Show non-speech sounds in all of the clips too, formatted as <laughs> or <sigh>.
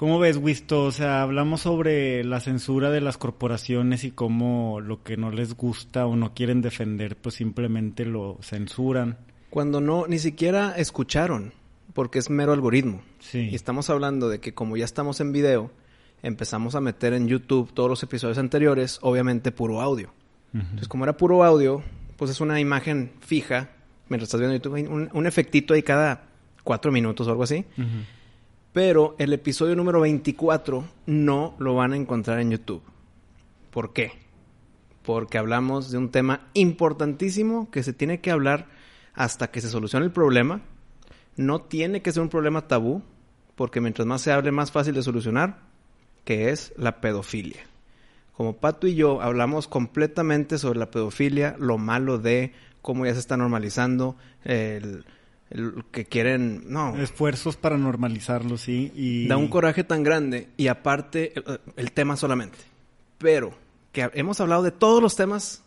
¿Cómo ves, Wisto? O sea, hablamos sobre la censura de las corporaciones y cómo lo que no les gusta o no quieren defender, pues simplemente lo censuran. Cuando no, ni siquiera escucharon, porque es mero algoritmo. Sí. Y estamos hablando de que como ya estamos en video, empezamos a meter en YouTube todos los episodios anteriores, obviamente puro audio. Entonces, como era puro audio, pues es una imagen fija, mientras estás viendo YouTube, un, un efectito ahí cada cuatro minutos o algo así. Pero el episodio número 24 no lo van a encontrar en YouTube. ¿Por qué? Porque hablamos de un tema importantísimo que se tiene que hablar hasta que se solucione el problema. No tiene que ser un problema tabú, porque mientras más se hable, más fácil de solucionar, que es la pedofilia. Como Pato y yo hablamos completamente sobre la pedofilia, lo malo de cómo ya se está normalizando, el, el que quieren... No, Esfuerzos para normalizarlo, sí. Y... Da un coraje tan grande y aparte el, el tema solamente. Pero que hemos hablado de todos los temas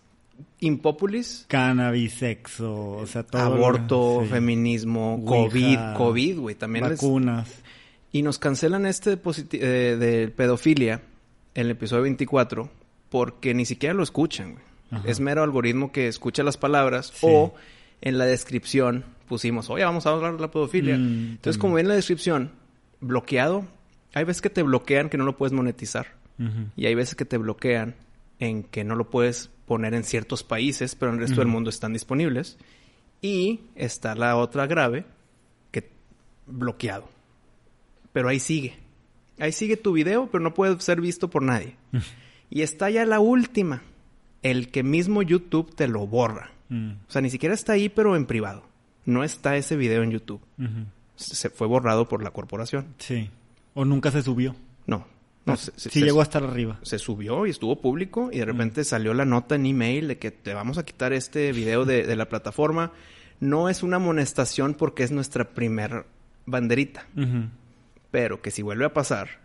impopulis, Cannabis, sexo, o sea, todo. lo- aborto, sí. feminismo, Ouija, COVID, COVID, güey, también les- Vacunas. y nos cancelan este eh, de pedofilia en el episodio 24 porque ni siquiera lo escuchan, güey. Es mero algoritmo que escucha las palabras Sí. o en la descripción pusimos, oye, vamos a hablar de la pedofilia. Mm, Entonces, también. como ven en la descripción, bloqueado, hay veces que te bloquean que no lo puedes monetizar. Y hay veces que te bloquean en que no lo puedes poner en ciertos países, pero en el resto del mundo están disponibles. Y está la otra grave, que bloqueado. Pero ahí sigue. Ahí sigue tu video, pero no puede ser visto por nadie. <laughs> y está ya la última, el que mismo YouTube te lo borra. Mm, O sea, ni siquiera está ahí, pero en privado. No está ese video en YouTube. Se fue borrado por la corporación. Sí. O nunca se subió. No. No, se- se- sí se- llegó hasta arriba. se subió y estuvo público y de repente salió la nota en email de que te vamos a quitar este video de, de la plataforma. No es una amonestación porque es nuestra primer banderita, pero que si vuelve a pasar,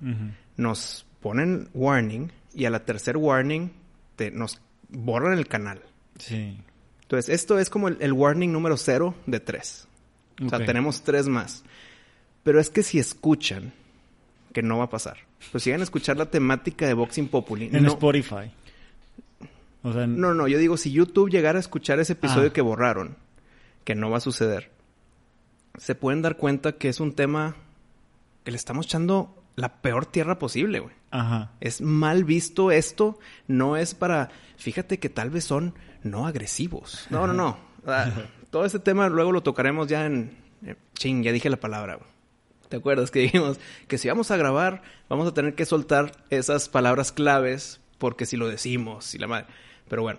nos ponen warning y a la tercer warning te, nos borran el canal. Sí. Entonces, esto es como el, el warning número cero de tres. O sea, tenemos tres más. Pero es que si escuchan, que no va a pasar. Pues si a escuchar la temática de Boxing Populi. En no- Spotify. O sea, en- No, no, yo digo, si YouTube llegara a escuchar ese episodio Ah. que borraron, que no va a suceder, se pueden dar cuenta que es un tema que le estamos echando la peor tierra posible, güey. Ajá. Es mal visto esto, no es para, fíjate que tal vez son no agresivos. No, no, no. Ah, Todo ese tema luego lo tocaremos ya en... Ching, ya dije la palabra, güey. ¿Te acuerdas que dijimos que si vamos a grabar, vamos a tener que soltar esas palabras claves porque si lo decimos y la madre. Pero bueno,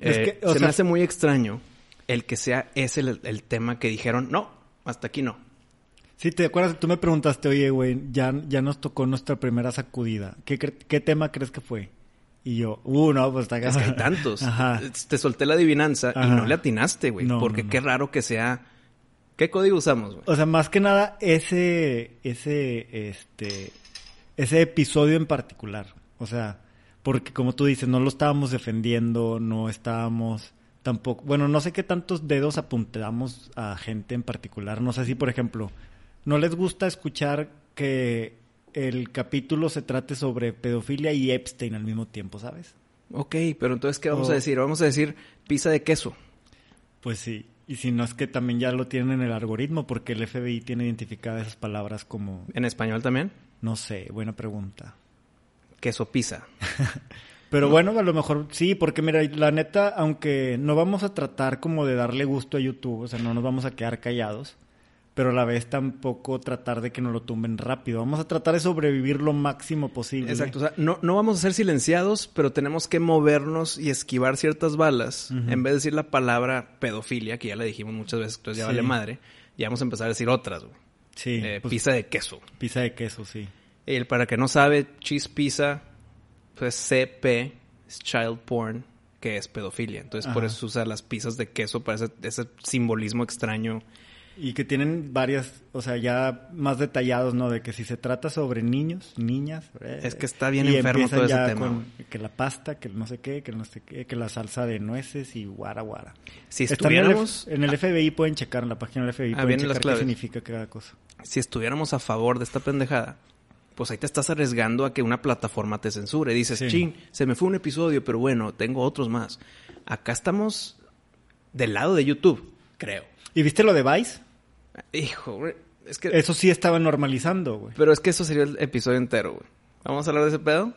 Es eh, que, se sea- me hace muy extraño el que sea ese el, el tema que dijeron, no, hasta aquí no. Sí, te acuerdas, tú me preguntaste, oye, güey, ya, ya nos tocó nuestra primera sacudida. ¿Qué, qué tema crees que fue? Y yo, uh, no, pues está Es que hay tantos. <laughs> Ajá. Te solté la adivinanza y no le atinaste, güey. No, porque no, no. qué raro que sea. ¿Qué código usamos, güey? O sea, más que nada, ese, ese, este, ese episodio en particular. O sea, porque como tú dices, no lo estábamos defendiendo, no estábamos tampoco, bueno, no sé qué tantos dedos apuntamos a gente en particular. No sé si, por ejemplo, no les gusta escuchar que el capítulo se trate sobre pedofilia y Epstein al mismo tiempo, ¿sabes? Ok, pero entonces, ¿qué vamos O- a decir? Vamos a decir pizza de queso. Pues sí. Y si no es que también ya lo tienen en el algoritmo, porque el FBI tiene identificadas esas palabras como, ¿En español también? no sé, buena pregunta. Queso pizza. <laughs> Pero bueno, a lo mejor sí, porque mira, la neta, aunque no vamos a tratar como de darle gusto a YouTube, o sea, no nos vamos a quedar callados, pero a la vez tampoco tratar de que nos lo tumben rápido. Vamos a tratar de sobrevivir lo máximo posible. Exacto. O sea, no, no vamos a ser silenciados, pero tenemos que movernos y esquivar ciertas balas. En vez de decir la palabra pedofilia, que ya la dijimos muchas veces, entonces ya Sí. vale madre, ya vamos a empezar a decir otras, güey. Sí, Eh, pues, pizza de queso. pizza de queso, sí. El para que no sabe, cheese pizza, pues CP es child porn, que es pedofilia. Entonces por eso se usa las pizzas de queso para ese, ese simbolismo extraño. Y que tienen varias, o sea, ya más detallados, ¿no? De que si se trata sobre niños, niñas. eh, Es que está bien y enfermo todo ese ya tema, con que la pasta, que no sé qué, que no sé qué, que la salsa de nueces y guara guara. Si el, estuviéramos, en el FBI pueden checar, en la página del FBI Ah, pueden checar qué significa cada cosa. si estuviéramos a favor de esta pendejada, pues ahí te estás arriesgando a que una plataforma te censure. Dices, Sí. chin, se me fue un episodio, pero bueno, tengo otros más. Acá estamos del lado de YouTube, creo. ¿Y viste lo de Vice? Hijo, güey, es que... Eso sí estaba normalizando, güey. Pero es que eso sería el episodio entero, güey. ¿Vamos a hablar de ese pedo?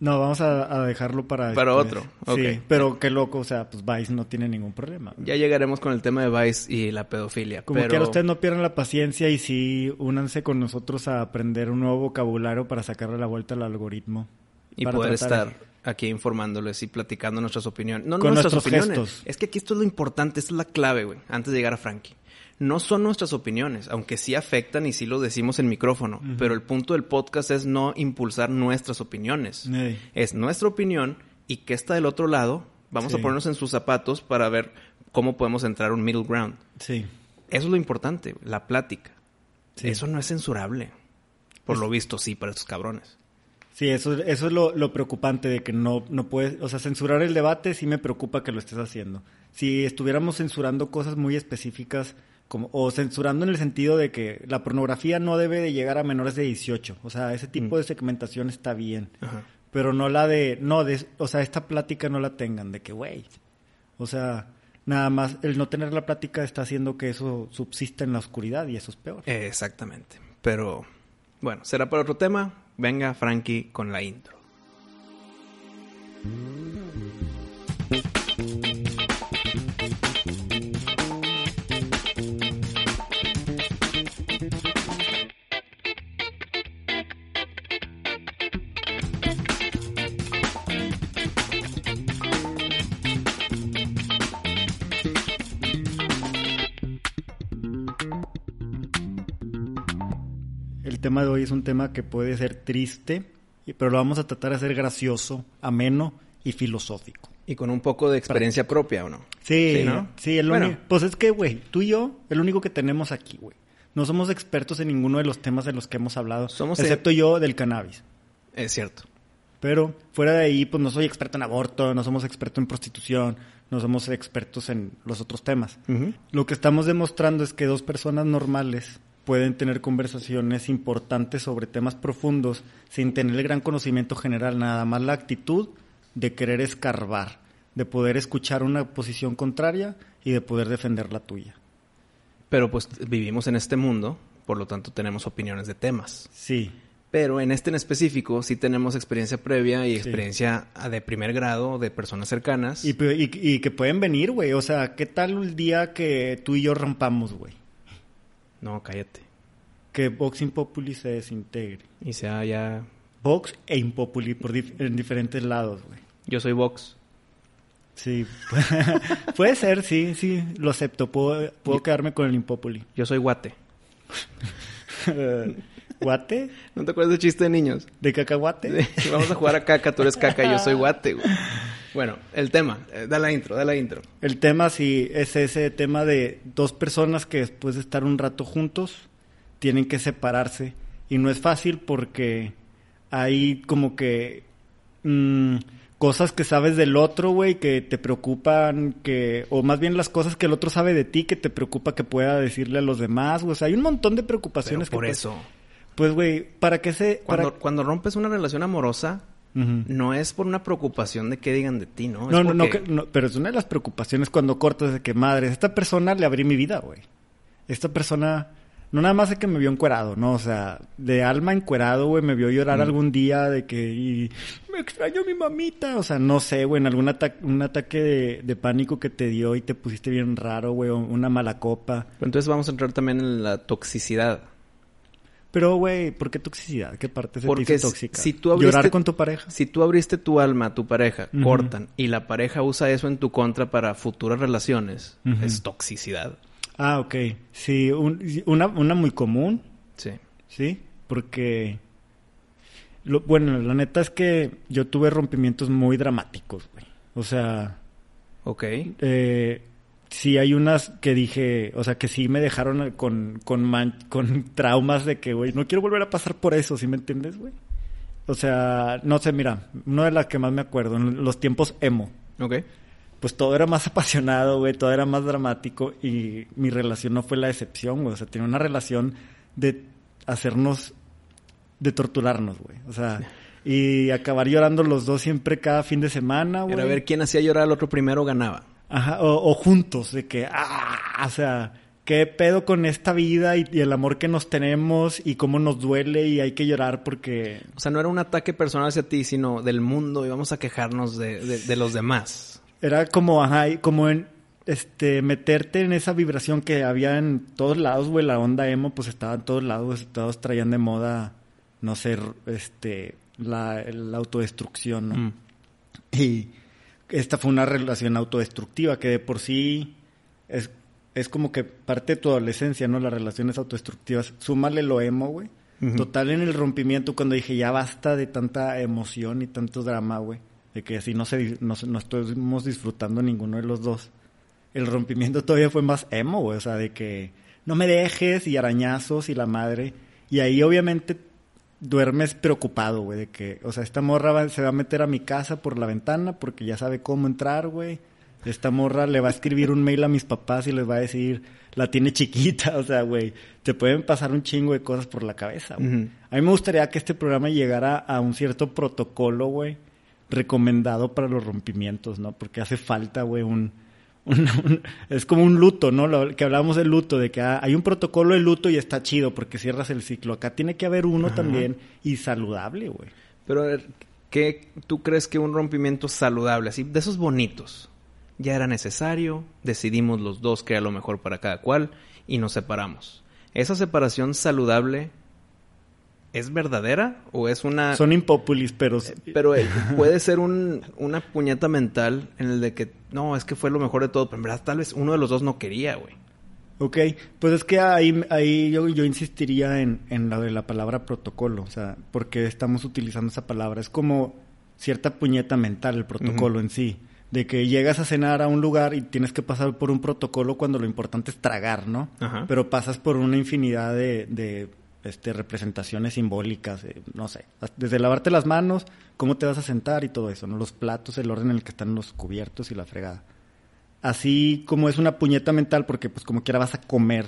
No, vamos a, a dejarlo para... Para después. otro, Sí, ok. pero qué loco, o sea, pues Vice no tiene ningún problema. Ya llegaremos con el tema de Vice y la pedofilia. Como pero... que ustedes no pierdan la paciencia y sí únanse con nosotros a aprender un nuevo vocabulario para sacarle la vuelta al algoritmo. y Para poder tratar- estar aquí informándoles y platicando nuestras opiniones. No Con nuestras nuestros opiniones. gestos. Es que aquí esto es lo importante, esta es la clave, güey, antes de llegar a Frankie. No son nuestras opiniones, aunque sí afectan y sí lo decimos en micrófono, pero el punto del podcast es no impulsar nuestras opiniones. Es nuestra opinión y que está del otro lado, vamos Sí. a ponernos en sus zapatos para ver cómo podemos entrar a un middle ground. Sí. Eso es lo importante, la plática. Sí. Eso no es censurable. Por lo visto, sí, para estos cabrones. Sí, eso, eso es lo, lo preocupante de que no, no puedes, o sea, censurar el debate sí me preocupa que lo estés haciendo. Si estuviéramos censurando cosas muy específicas, como, o censurando en el sentido de que la pornografía no debe de llegar a menores de 18, o sea, ese tipo Mm. de segmentación está bien, Ajá. pero no la de, no, de, o sea, esta plática no la tengan, de que, güey, o sea, nada más el no tener la plática está haciendo que eso subsista en la oscuridad y eso es peor. Eh, Exactamente. Pero bueno, será para otro tema. Venga, Frankie, con la intro. El tema de hoy es un tema que puede ser triste, pero lo vamos a tratar de hacer gracioso, ameno y filosófico. Y con un poco de experiencia propia, ¿o no? Sí, Sí, ¿no? sí, el Bueno. único- pues es que, güey, tú y yo, el único que tenemos aquí, güey. No somos expertos en ninguno de los temas de los que hemos hablado, Somos excepto yo del cannabis. Es cierto. Pero fuera de ahí, pues no soy experto en aborto, no somos expertos en prostitución, no somos expertos en los otros temas. Lo que estamos demostrando es que dos personas normales pueden tener conversaciones importantes sobre temas profundos sin tener el gran conocimiento general, nada más la actitud de querer escarbar, de poder escuchar una posición contraria y de poder defender la tuya. Pero pues vivimos en este mundo, por lo tanto tenemos opiniones de temas. Sí, Pero en este en específico sí tenemos experiencia previa y experiencia ah, de primer grado de personas cercanas. y, y que pueden venir, güey. O sea, ¿qué tal el día que tú y yo rompamos, güey? No, cállate. Que Vox Impopuli se desintegre. Y sea ya... Vox e Impopuli por dif- en diferentes lados, güey. Yo soy Vox. Sí, <laughs> puede ser, sí, sí, lo acepto. Puedo, puedo quedarme con el Impopuli. Yo soy Guate. <laughs> ¿Guate? ¿No te acuerdas del chiste de niños? ¿De cacahuate? Vamos a jugar a caca, tú eres caca y yo soy guate, güey. Bueno, el tema. Eh, da la intro, da la intro. El tema sí es ese tema de dos personas que después de estar un rato juntos tienen que separarse. Y no es fácil porque hay como que mm, cosas que sabes del otro, güey, que te preocupan, que o más bien las cosas que el otro sabe de ti que te preocupa que pueda decirle a los demás, güey. O sea, hay un montón de Pero preocupaciones por que eso. Pues güey, para que se Cuando, para- cuando rompes una relación amorosa, No es por una preocupación de qué digan de ti, ¿no? No, no, no, porque- no, pero es una de las preocupaciones cuando cortas de que, madre, esta persona le abrí mi vida, güey. Esta persona, no nada más de que me vio encuerado, no, o sea, de alma encuerado, güey, me vio llorar Mm. algún día de que, y, me extraño a mi mamita, o sea, no sé, güey, en algún ata- un ataque de, de pánico que te dio y te pusiste bien raro, güey, o una mala copa. Pero entonces vamos a entrar también en la toxicidad. Pero, güey, ¿por qué toxicidad? ¿Qué parte se Porque te hizo si- tóxica? si tú abriste- ¿Llorar con tu pareja? Si tú abriste tu alma a tu pareja, cortan, y la pareja usa eso en tu contra para futuras relaciones, es toxicidad. Ah, ok. Sí, un- una, una muy común, Sí. ¿sí? Porque, lo, bueno, la neta es que yo tuve rompimientos muy dramáticos, güey. O sea, Ok. eh, sí hay unas que dije, o sea, que sí me dejaron con, con, man- con <laughs> traumas de que, güey, no quiero volver a pasar por eso, ¿sí me entiendes, güey? O sea, no sé, mira, una de las que más me acuerdo, en los tiempos emo, Ok. pues todo era más <laughs> apasionado, güey, todo era más dramático y mi relación no fue la excepción, güey. O sea, tenía una relación de hacernos de torturarnos, güey. O sea, y acabar llorando los dos siempre cada fin de semana, güey. Era ver quién hacía llorar al otro primero ganaba. Ajá, o, o juntos, de que, ah, o sea, qué pedo con esta vida y, y el amor que nos tenemos y cómo nos duele y hay que llorar porque... O sea, no era un ataque personal hacia ti, sino del mundo y vamos a quejarnos de, de- de los demás. Era como, ajá, como en, este, meterte en esa vibración que había en todos lados, güey, la onda emo, pues estaba en todos lados, todos traían de moda, no sé, este, la, la autodestrucción, ¿no? Mm. Y esta fue una relación autodestructiva que de por sí es, es como que parte de tu adolescencia, ¿no? Las relaciones autodestructivas. Súmale lo emo, güey. Total en el rompimiento cuando dije ya basta de tanta emoción y tanto drama, güey. De que así no, se, no, no estuvimos disfrutando ninguno de los dos. El rompimiento todavía fue más emo, güey. O sea, de que no me dejes y arañazos y la madre. Y ahí obviamente duermes preocupado, güey, de que, o sea, esta morra va- se va a meter a mi casa por la ventana porque ya sabe cómo entrar, güey. Esta morra le va a escribir un mail a mis papás y les va a decir, la tiene chiquita, <laughs> o sea, güey, te pueden pasar un chingo de cosas por la cabeza, güey. A mí me gustaría que este programa llegara a un cierto protocolo, güey, recomendado para los rompimientos, ¿no? Porque hace falta, güey, un, un- es como un luto, ¿no? Lo, que hablábamos del luto, de que ah, hay un protocolo de luto y está chido porque cierras el ciclo. Acá tiene que haber uno también y saludable, güey. Pero, a ver, ¿qué tú crees que un rompimiento saludable, así, de esos bonitos, ya era necesario? Decidimos los dos que era lo mejor para cada cual y nos separamos. ¿Esa separación saludable es verdadera o es una... Son impopulis, pero... Pero eh, puede ser un, una puñeta mental en el de que, no, es que fue lo mejor de todo, pero en verdad tal vez uno de los dos no quería, güey. Ok, pues es que ahí, ahí yo, yo insistiría en, en la de la palabra protocolo, o sea, porque estamos utilizando esa palabra. Es como cierta puñeta mental el protocolo en sí, de que llegas a cenar a un lugar y tienes que pasar por un protocolo cuando lo importante es tragar, ¿no? Ajá. Pero pasas por una infinidad de, de este, representaciones simbólicas, eh, no sé, desde lavarte las manos, cómo te vas a sentar y todo eso, ¿no? Los platos, el orden en el que están los cubiertos y la fregada. Así como es una puñeta mental, porque pues como quiera vas a comer,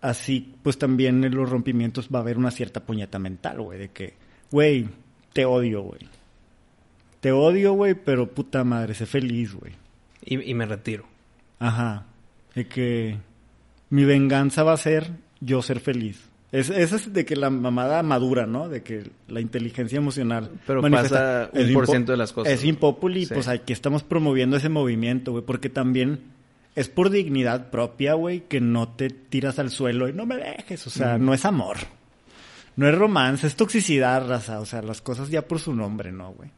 así pues también en los rompimientos va a haber una cierta puñeta mental, güey, de que, güey, te odio, güey. Te odio, güey, pero puta madre, sé feliz, güey. Y, y me retiro. Ajá. De que mi venganza va a ser yo ser feliz. Es, es de que la mamada madura, ¿no? De que la inteligencia emocional. Pero manifiesta- pasa un por ciento de las cosas. Es impopuli, Sí. pues aquí estamos promoviendo ese movimiento, güey, porque también es por dignidad propia, güey, que no te tiras al suelo y no me dejes. O sea, no es amor. No es romance, es toxicidad, raza. O sea, las cosas ya por su nombre, ¿no, güey?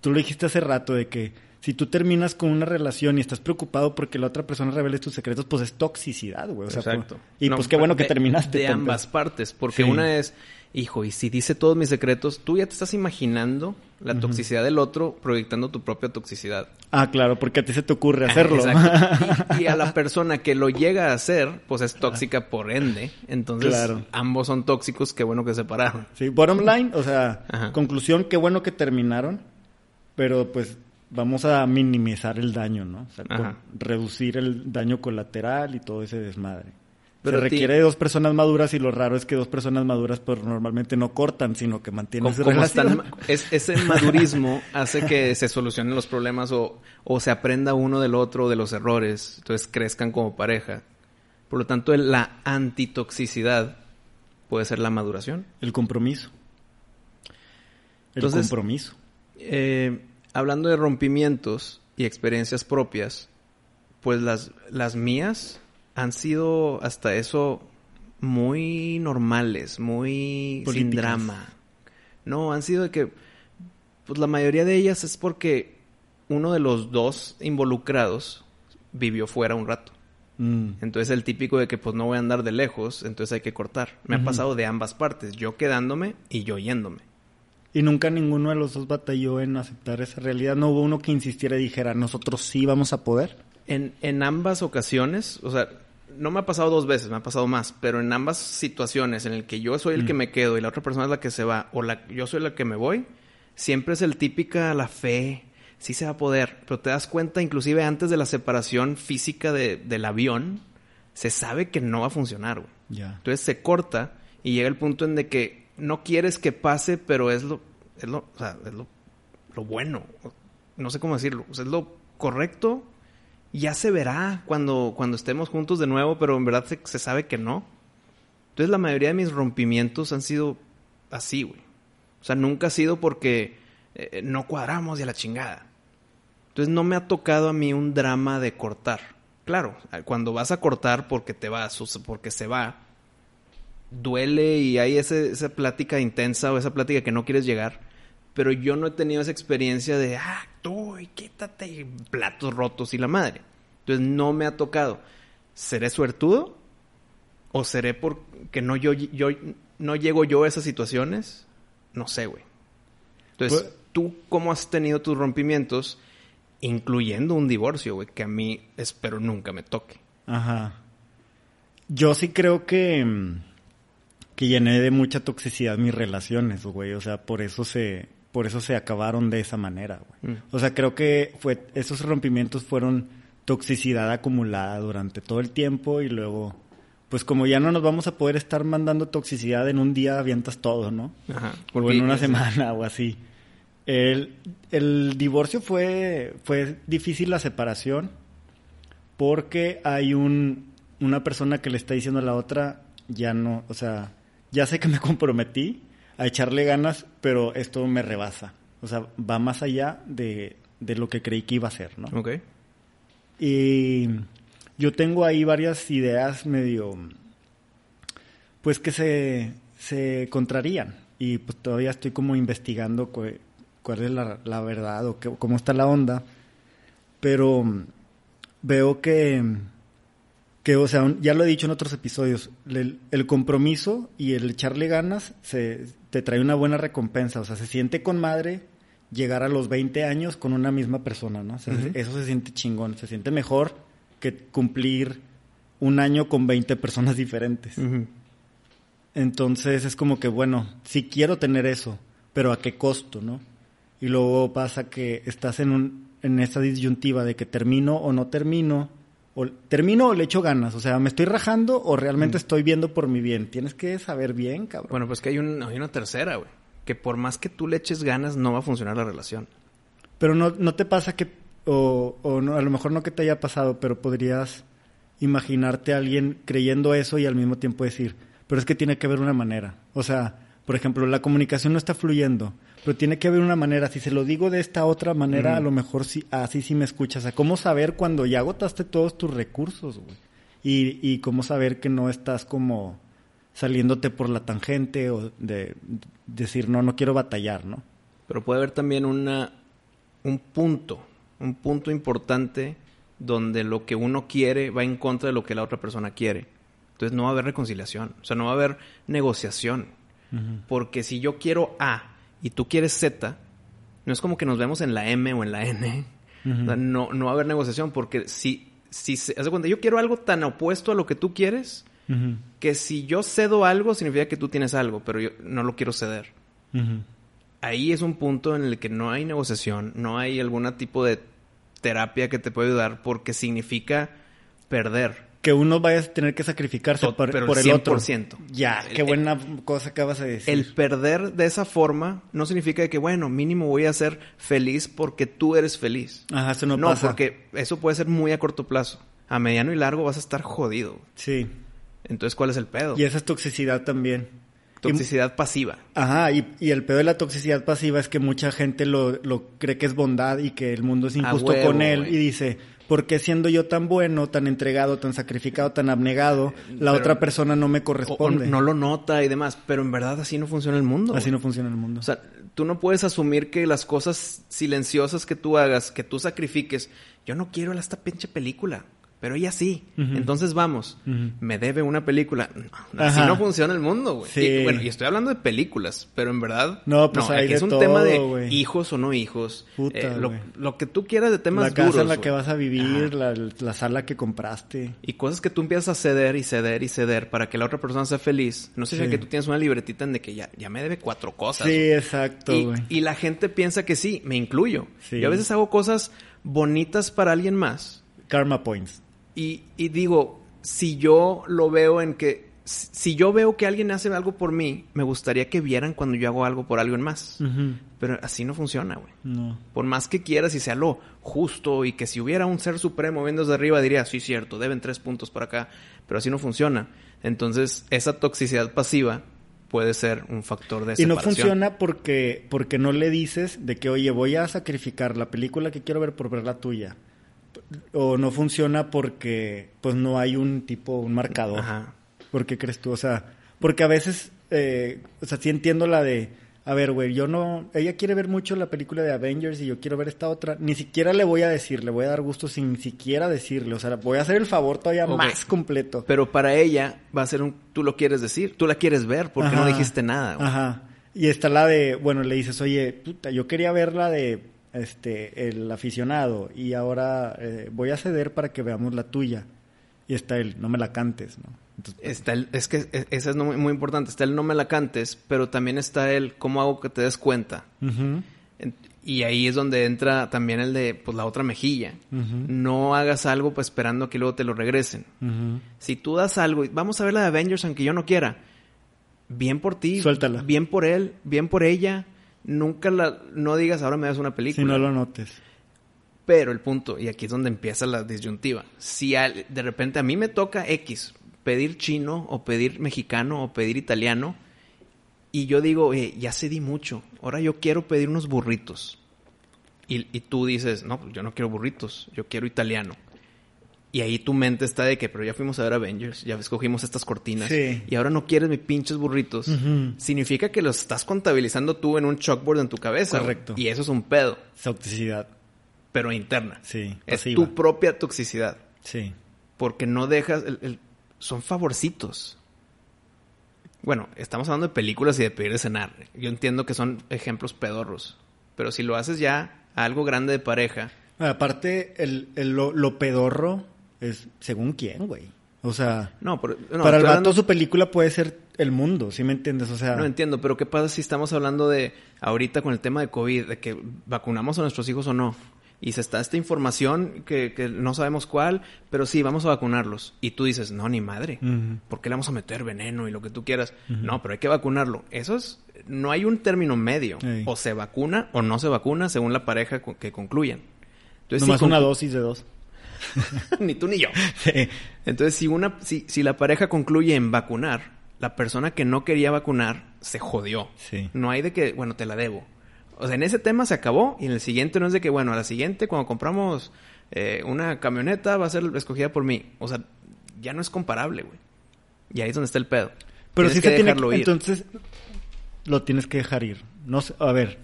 Tú lo dijiste hace rato de que si tú terminas con una relación y estás preocupado porque la otra persona revele tus secretos, pues es toxicidad, güey. O sea, Exacto. y No, pues qué bueno que de- terminaste. De tonto. ambas partes, porque Sí. una es, hijo, y si dice todos mis secretos, tú ya te estás imaginando la toxicidad del otro proyectando tu propia toxicidad. Ah, claro, porque a ti se te ocurre <laughs> hacerlo. Exacto. <laughs> Y, y a la persona que lo llega a hacer, pues es tóxica por ende. Entonces, Claro. ambos son tóxicos, qué bueno que se separaron. Sí, bottom line, o sea, Ajá. conclusión, qué bueno que terminaron, pero pues vamos a minimizar el daño, ¿no? O sea, con- reducir el daño colateral y todo ese desmadre. Pero Se requiere de dos personas maduras y lo raro es que dos personas maduras pues normalmente no cortan, sino que mantienen su relación. están- es- ese madurismo hace que se solucionen los problemas o, o se aprenda uno del otro de los errores, entonces crezcan como pareja. Por lo tanto, el- la antitoxicidad puede ser la maduración. El compromiso. El Entonces- compromiso. Eh, hablando de rompimientos y experiencias propias, pues las, las mías han sido hasta eso muy normales, muy sin drama. No, han sido de que, pues la mayoría de ellas es porque uno de los dos involucrados vivió fuera un rato. Mm. Entonces el típico de que pues no voy a andar de lejos, entonces hay que cortar. Me ha Ujú. pasado de ambas partes, yo quedándome y yo yéndome. Y nunca ninguno de los dos batalló en aceptar esa realidad. No hubo uno que insistiera y dijera, nosotros sí vamos a poder. En, en ambas ocasiones, o sea, no me ha pasado dos veces, me ha pasado más, pero en ambas situaciones en el que yo soy el que me quedo y la otra persona es la que se va, o la, yo soy la que me voy, siempre es el típica la fe, sí se va a poder, pero te das cuenta inclusive antes de la separación física de- del avión, se sabe que no va a funcionar, güey. Entonces se corta y llega el punto en de que no quieres que pase, pero es lo, es lo, es lo, bueno. No sé cómo decirlo. Es lo correcto. Ya se verá cuando, cuando estemos juntos de nuevo, pero en verdad se, se sabe que no. Entonces la mayoría de mis rompimientos han sido así, güey. O sea, nunca ha sido porque eh, no cuadramos y a la chingada. Entonces no me ha tocado a mí un drama de cortar. Claro, cuando vas a cortar porque te vas o porque se va, duele y hay ese, esa plática intensa o esa plática que no quieres llegar. Pero yo no he tenido esa experiencia de, ah, tú, y quítate, platos rotos y la madre. Entonces no me ha tocado. ¿Seré suertudo? ¿O seré porque no, yo, yo, no llego yo a esas situaciones? No sé, güey. Entonces, pues, ¿tú cómo has tenido tus rompimientos? Incluyendo un divorcio, güey, que a mí espero nunca me toque. Ajá. Yo sí creo que, mm, que llené de mucha toxicidad mis relaciones, güey. O sea, por eso se, por eso se acabaron de esa manera, güey. Mm. O sea, creo que fue, esos rompimientos fueron toxicidad acumulada durante todo el tiempo y luego, pues como ya no nos vamos a poder estar mandando toxicidad en un día, avientas todo, ¿no? Ajá. O en una semana o así. El, el divorcio fue, fue difícil la separación porque hay un, una persona que le está diciendo a la otra, ya no, o sea, ya sé que me <laughs> comprometí a echarle ganas, pero esto me rebasa. O sea, va más allá de, de lo que creí que iba a ser, ¿no? Ok. Y yo tengo ahí varias ideas medio, pues que se, se contrarían. Y pues todavía estoy como investigando cuál es la, la verdad o qué, cómo está la onda. Pero veo que, que, o sea, ya lo he dicho en otros episodios, el, el, compromiso y el echarle ganas se, te trae una buena recompensa. O sea, se siente con madre llegar a los 20 años con una misma persona, ¿no? O sea, Eso se siente chingón, se siente mejor que cumplir un año con 20 personas diferentes. Entonces es como que, bueno, sí quiero tener eso, pero ¿a qué costo, no? y luego pasa que estás en, un, en esa disyuntiva de que termino o no termino, o termino o le echo ganas, o sea, me estoy rajando o realmente mm. estoy viendo por mi bien. Tienes que saber bien, cabrón. Bueno, pues que hay, un, hay una tercera, güey, que por más que tú le eches ganas no va a funcionar la relación. Pero no, no te pasa que, o, o no, a lo mejor no que te haya pasado, pero podrías imaginarte a alguien creyendo eso y al mismo tiempo decir, pero es que tiene que haber una manera. O sea, por ejemplo, la comunicación no está fluyendo pero tiene que haber una manera. Si se lo digo de esta otra manera, a lo mejor sí, así sí me escuchas. O sea, ¿cómo saber cuando ya agotaste todos tus recursos, güey? Y, y cómo saber que no estás como saliéndote por la tangente o de, decir, no, no quiero batallar, ¿no? Pero puede haber también una, un punto, un punto importante donde lo que uno quiere va en contra de lo que la otra persona quiere. Entonces no va a haber reconciliación, o sea, no va a haber negociación. Porque si yo quiero A y tú quieres Z, no es como que nos vemos en la M o en la N. no, no va a haber negociación porque si, si se, hace cuenta, yo quiero algo tan opuesto a lo que tú quieres, que si yo cedo algo significa que tú tienes algo, pero yo no lo quiero ceder. Ahí es un punto en el que no hay negociación, no hay algún tipo de terapia que te pueda ayudar porque significa perder que uno vaya a tener que sacrificarse por, el, por el otro. Ya, qué buena cosa acabas de decir. El perder de esa forma no significa que, bueno, mínimo voy a ser feliz porque tú eres feliz. Ajá, eso no, no pasa. No, porque eso puede ser muy a corto plazo. A mediano y largo vas a estar jodido. Sí. Entonces, ¿cuál es el pedo? Y esa es toxicidad también. Toxicidad pasiva. Ajá, y, y, el pedo de la toxicidad pasiva es que mucha gente lo, lo cree que es bondad y que el mundo es injusto con él y dice, porque siendo yo tan bueno, tan entregado, tan sacrificado, tan abnegado, la otra persona no me corresponde. no lo nota y demás, pero en verdad así no funciona el mundo. Así no funciona el mundo. O sea, tú no puedes asumir que las cosas silenciosas que tú hagas, que tú sacrifiques, yo no quiero esta pinche película pero ella sí. Entonces vamos, me debe una película. así no funciona el mundo, güey. Y, bueno, y estoy hablando de películas, pero en verdad. No, pues es un tema de hijos o no hijos. Eh, lo, que tú quieras de temas La casa en la que vas a vivir, la, sala que compraste. Y cosas que tú empiezas a ceder y ceder y ceder para que la otra persona sea feliz. No sé si que tú tienes una libretita en de que ya, ya me debe cuatro cosas. Sí, exacto, güey. Y, la gente piensa que sí, me incluyo. Yo a veces hago cosas bonitas para alguien más. Karma points. Y, y digo, si yo lo veo en que si yo veo que alguien hace algo por mí, me gustaría que vieran cuando yo hago algo por alguien más. Pero así no funciona, güey. No. Por más que quieras y sea lo justo y que si hubiera un ser supremo viendo desde arriba diría, sí, cierto, deben tres puntos para acá, pero así no funciona. Entonces, esa toxicidad pasiva puede ser un factor de Y no separación. funciona porque, porque no le dices de que, oye, voy a sacrificar la película que quiero ver por ver la tuya. O no funciona porque pues no hay un tipo, un marcador. Ajá. ¿Por qué crees tú? O sea, porque a veces, eh, o sea, sí entiendo la de, a ver, güey, yo no, ella quiere ver mucho la película de Avengers y yo quiero ver esta otra. Ni siquiera le voy a decir, le voy a dar gusto sin siquiera decirle. O sea, voy a hacer el favor todavía más completo. Pero para ella va a ser un, tú lo quieres decir, tú la quieres ver porque no dijiste nada. güey. Ajá. Y está la de, bueno, le dices, oye, puta, yo quería ver la de este el aficionado y ahora eh, voy a ceder para que veamos la tuya. Y está el, no me la cantes, ¿no? Entonces, Está el- es que e- esa es muy, muy importante. Está el no me la cantes, pero también está el cómo hago que te des cuenta. Y ahí es donde entra también el de pues la otra mejilla. No hagas algo pues esperando que luego te lo regresen. Si tú das algo, y vamos a ver la de Avengers aunque yo no quiera. Bien por ti, Suéltala. bien por él, bien por ella. Nunca la no digas ahora me das una Si película. no lo notes. Pero el punto, y aquí es donde empieza la disyuntiva. Si al- de repente a mí me toca X, pedir chino o pedir mexicano o pedir italiano, y yo digo, "Eh, ya cedí mucho, ahora yo quiero pedir unos burritos. Y, y tú dices, no, pues yo no quiero burritos, yo quiero italiano. Y ahí tu mente está de que, pero ya fuimos a ver Avengers, ya escogimos estas cortinas, Sí. y ahora no quieres mis pinches burritos. Ujú. Significa que los estás contabilizando tú en un chalkboard en tu cabeza. Correcto. Y eso es un pedo, Toxicidad. pero interna. Sí. Es pasiva. tu propia toxicidad. Sí. Porque no dejas. el- el- son favorcitos. Bueno, estamos hablando de películas y de pedir de cenar. Yo entiendo que son ejemplos pedorros. Pero si lo haces ya a algo grande de pareja. Aparte, el, el- lo, lo pedorro es según quién, güey. O sea, No, pero- no, para el vato hablando- su película puede ser el mundo, ¿sí me entiendes? O sea, No entiendo, pero ¿qué pasa si estamos hablando de ahorita con el tema de COVID, de que vacunamos a nuestros hijos o no? Y se está esta información que, que no sabemos cuál, pero sí, vamos a vacunarlos. Y tú dices, no, ni madre. Ujú. ¿Por qué le vamos a meter veneno y lo que tú quieras? No, pero hay que vacunarlo. Eso es, no hay un término medio. O se vacuna o no se vacuna según la pareja que concluyan. Entonces, nomás una dosis de dos. <laughs> ni tú ni yo. Sí. Entonces, si una, si, si la pareja concluye en vacunar, la persona que no quería vacunar se jodió. Sí. No hay de que, bueno, te la debo. O sea, en ese tema se acabó y en el siguiente no es de que, bueno, a la siguiente cuando compramos eh, una camioneta va a ser escogida por mí. O sea, ya no es comparable, güey. Y ahí es donde está el pedo. Pero Tienes que se tiene dejarlo que, ir. entonces lo tienes que dejar ir. No sé, a ver.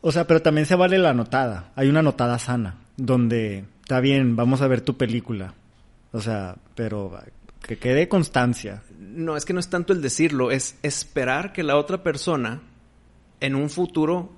O sea, pero también se vale la notada. Hay una notada sana donde está bien, vamos a ver tu película. O sea, pero que quede constancia. No, es que no es tanto el decirlo, es esperar que la otra persona en un futuro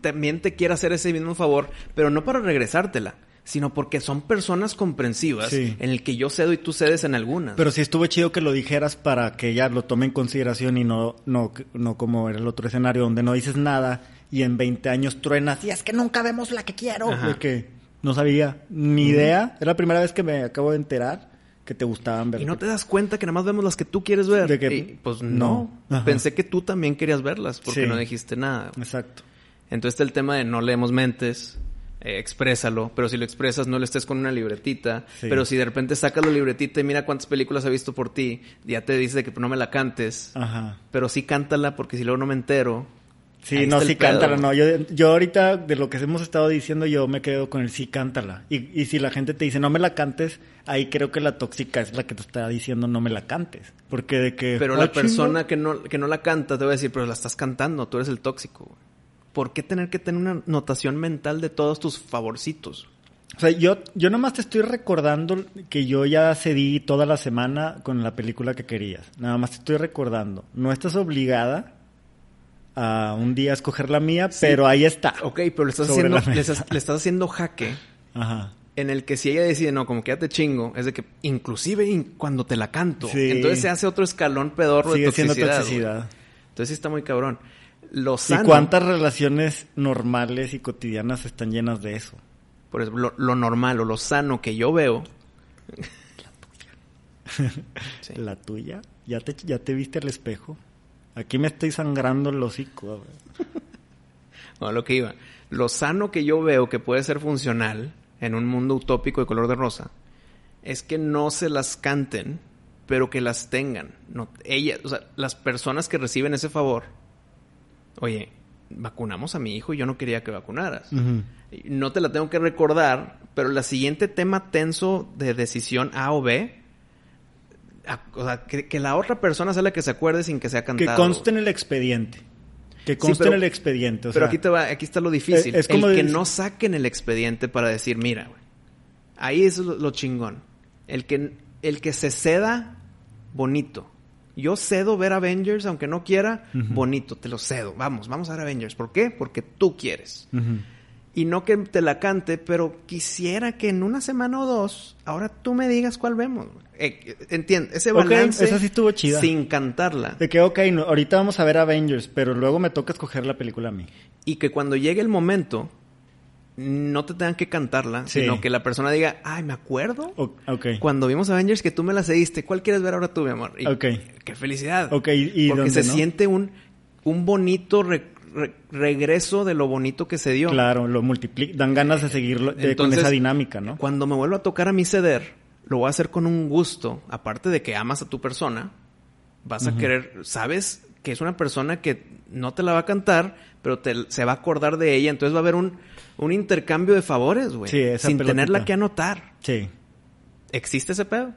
también te quiera hacer ese mismo favor, pero no para regresártela, sino porque son personas comprensivas Sí. en el que yo cedo y tú cedes en algunas. Pero sí estuvo chido que lo dijeras para que ella lo tome en consideración y no, no, no como era el otro escenario donde no dices nada y en 20 años truenas y es que nunca vemos la que quiero. Ajá. De que no sabía ni idea. Es la primera vez que me acabo de enterar que te gustaban ver. y no te das cuenta que nada más vemos las que tú quieres ver. De que- Y, pues no. no. Pensé que tú también querías verlas porque Sí. no dijiste nada. Exacto. Entonces está el tema de no leemos mentes, eh, exprésalo, pero si lo expresas no le estés con una libretita, Sí. pero si de repente sacas la libretita y mira cuántas películas ha visto por ti, ya te dice que no me la cantes, Ajá. pero sí cántala porque si luego no me entero. Sí, no, sí, pedo, cántala, no. Yo, yo ahorita, de lo que hemos estado diciendo, yo me quedo con el sí, cántala. Y, y si la gente te dice, no me la cantes, ahí creo que la tóxica es la que te está diciendo, no me la cantes. Porque de que... Pero "Ah, la chinga". persona que no, que no la canta te va a decir, pero la estás cantando, tú eres el tóxico. güey. ¿Por qué tener que tener una notación mental de todos tus favorcitos? O sea, yo, yo nomás te estoy recordando que yo ya cedí toda la semana con la película que querías. Nada más te estoy recordando. No estás obligada a un día escoger la mía, pero ahí está. Ok, pero le estás, haciendo, la le, estás, le estás haciendo jaque Ajá. en el que si ella decide, no, como que ya te chingo, es de que inclusive in- cuando te la canto, Sí. entonces se hace otro escalón pedorro Sigue de siendo toxicidad. toxicidad. Entonces sí está muy cabrón. Lo ¿Y cuántas relaciones normales y cotidianas están llenas de eso? por ejemplo, lo, lo normal o lo sano que yo veo <laughs> Sí. La tuya. Ya te, ya te viste al espejo. Aquí me estoy sangrando el hocico. <laughs> No, lo que iba. Lo sano que yo veo que puede ser funcional en un mundo utópico de color de rosa es que no se las canten, pero que las tengan. No, ellas, o sea, las personas que reciben ese favor. Oye, vacunamos a mi hijo y yo no quería que vacunaras. No te la tengo que recordar, pero la siguiente tema tenso de decisión A o B, o sea, que, que la otra persona sea la que se acuerde sin que sea Que cantado. conste en el expediente. Que conste pero- en el expediente. o pero sea, aquí te va, aquí está lo difícil. es como el que dice- no saquen el expediente para decir, mira, güey. Ahí es lo, lo chingón. El que, el que se ceda, bonito. Yo cedo ver Avengers, aunque no quiera, bonito, te lo cedo. Vamos, vamos a ver Avengers. ¿Por qué? Porque tú quieres. ujú. Y no que te la cante, pero quisiera que en una semana o dos, ahora tú me digas cuál vemos. Eh, entiende, ese balance esa sí estuvo chida. sin cantarla. De que, ok, no, ahorita vamos a ver Avengers, pero luego me toca escoger la película a mí. y que cuando llegue el momento no te tengan que cantarla, Sí. sino que la persona diga, ay, me acuerdo O- ok. cuando vimos Avengers que tú me la cediste, ¿cuál quieres ver ahora tú, mi amor? Y- Ok. Qué felicidad. Ok, ¿y- y Porque dónde se no? siente un, un bonito re- re- regreso de lo bonito que se dio. Claro, lo multiplica. Dan ganas de seguirlo con esa dinámica, ¿no? Cuando me vuelva a tocar a mi ceder, lo voy a hacer con un gusto. Aparte de que amas a tu persona, vas a querer, sabes que es una persona que no te la va a cantar, pero te, se va a acordar de ella. Entonces va a haber un, un intercambio de favores, güey. Sí, sin pelotita. tenerla que anotar. Sí. ¿Existe ese pedo?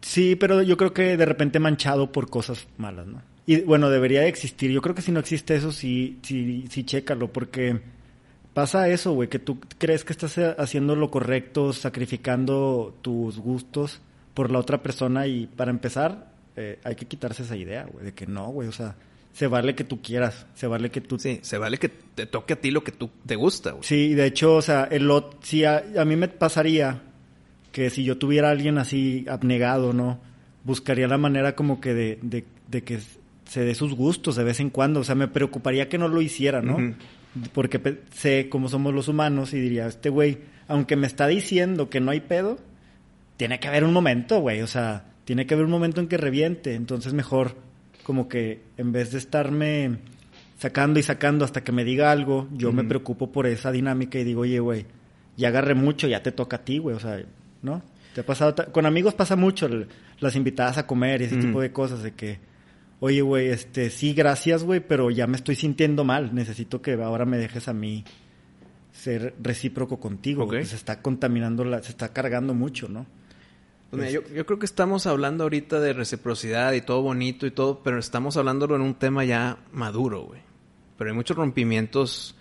Sí, pero yo creo que de repente manchado por cosas malas, ¿no? Y bueno, debería de existir. Yo creo que si no existe eso, sí, sí, sí, chécalo, porque pasa eso, güey, que tú crees que estás eh, haciendo lo correcto, sacrificando tus gustos por la otra persona y para empezar, eh, hay que quitarse esa idea, güey, de que no, güey, o sea, se vale que tú quieras, se vale que tú Sí, se vale que te toque a ti lo que tú te gusta, güey. Sí, de hecho, o sea, el si a, a mí me pasaría que si yo tuviera a alguien así abnegado, ¿no? Buscaría la manera como que de, de, de que se dé sus gustos de vez en cuando. O sea, me preocuparía que no lo hiciera, ¿no? Porque sé cómo somos los humanos y diría, este güey, aunque me está diciendo que no hay pedo, tiene que haber un momento, güey. O sea, tiene que haber un momento en que reviente. Entonces mejor como que en vez de estarme sacando y sacando hasta que me diga algo, yo me preocupo por esa dinámica y digo, oye, güey, ya agarré mucho, ya te toca a ti, güey. O sea, ¿no? Te ha pasado, con amigos pasa mucho, el- las invitadas a comer y ese tipo de cosas, de que, oye, güey, este, sí, gracias, güey, pero ya me estoy sintiendo mal. Necesito que ahora me dejes a mí ser recíproco contigo. Ok. güey, que se está contaminando, la, se está cargando mucho, ¿no? Pues mira, yo, yo creo que estamos hablando ahorita de reciprocidad y todo bonito y todo, pero estamos hablándolo en un tema ya maduro, güey. Pero hay muchos rompimientos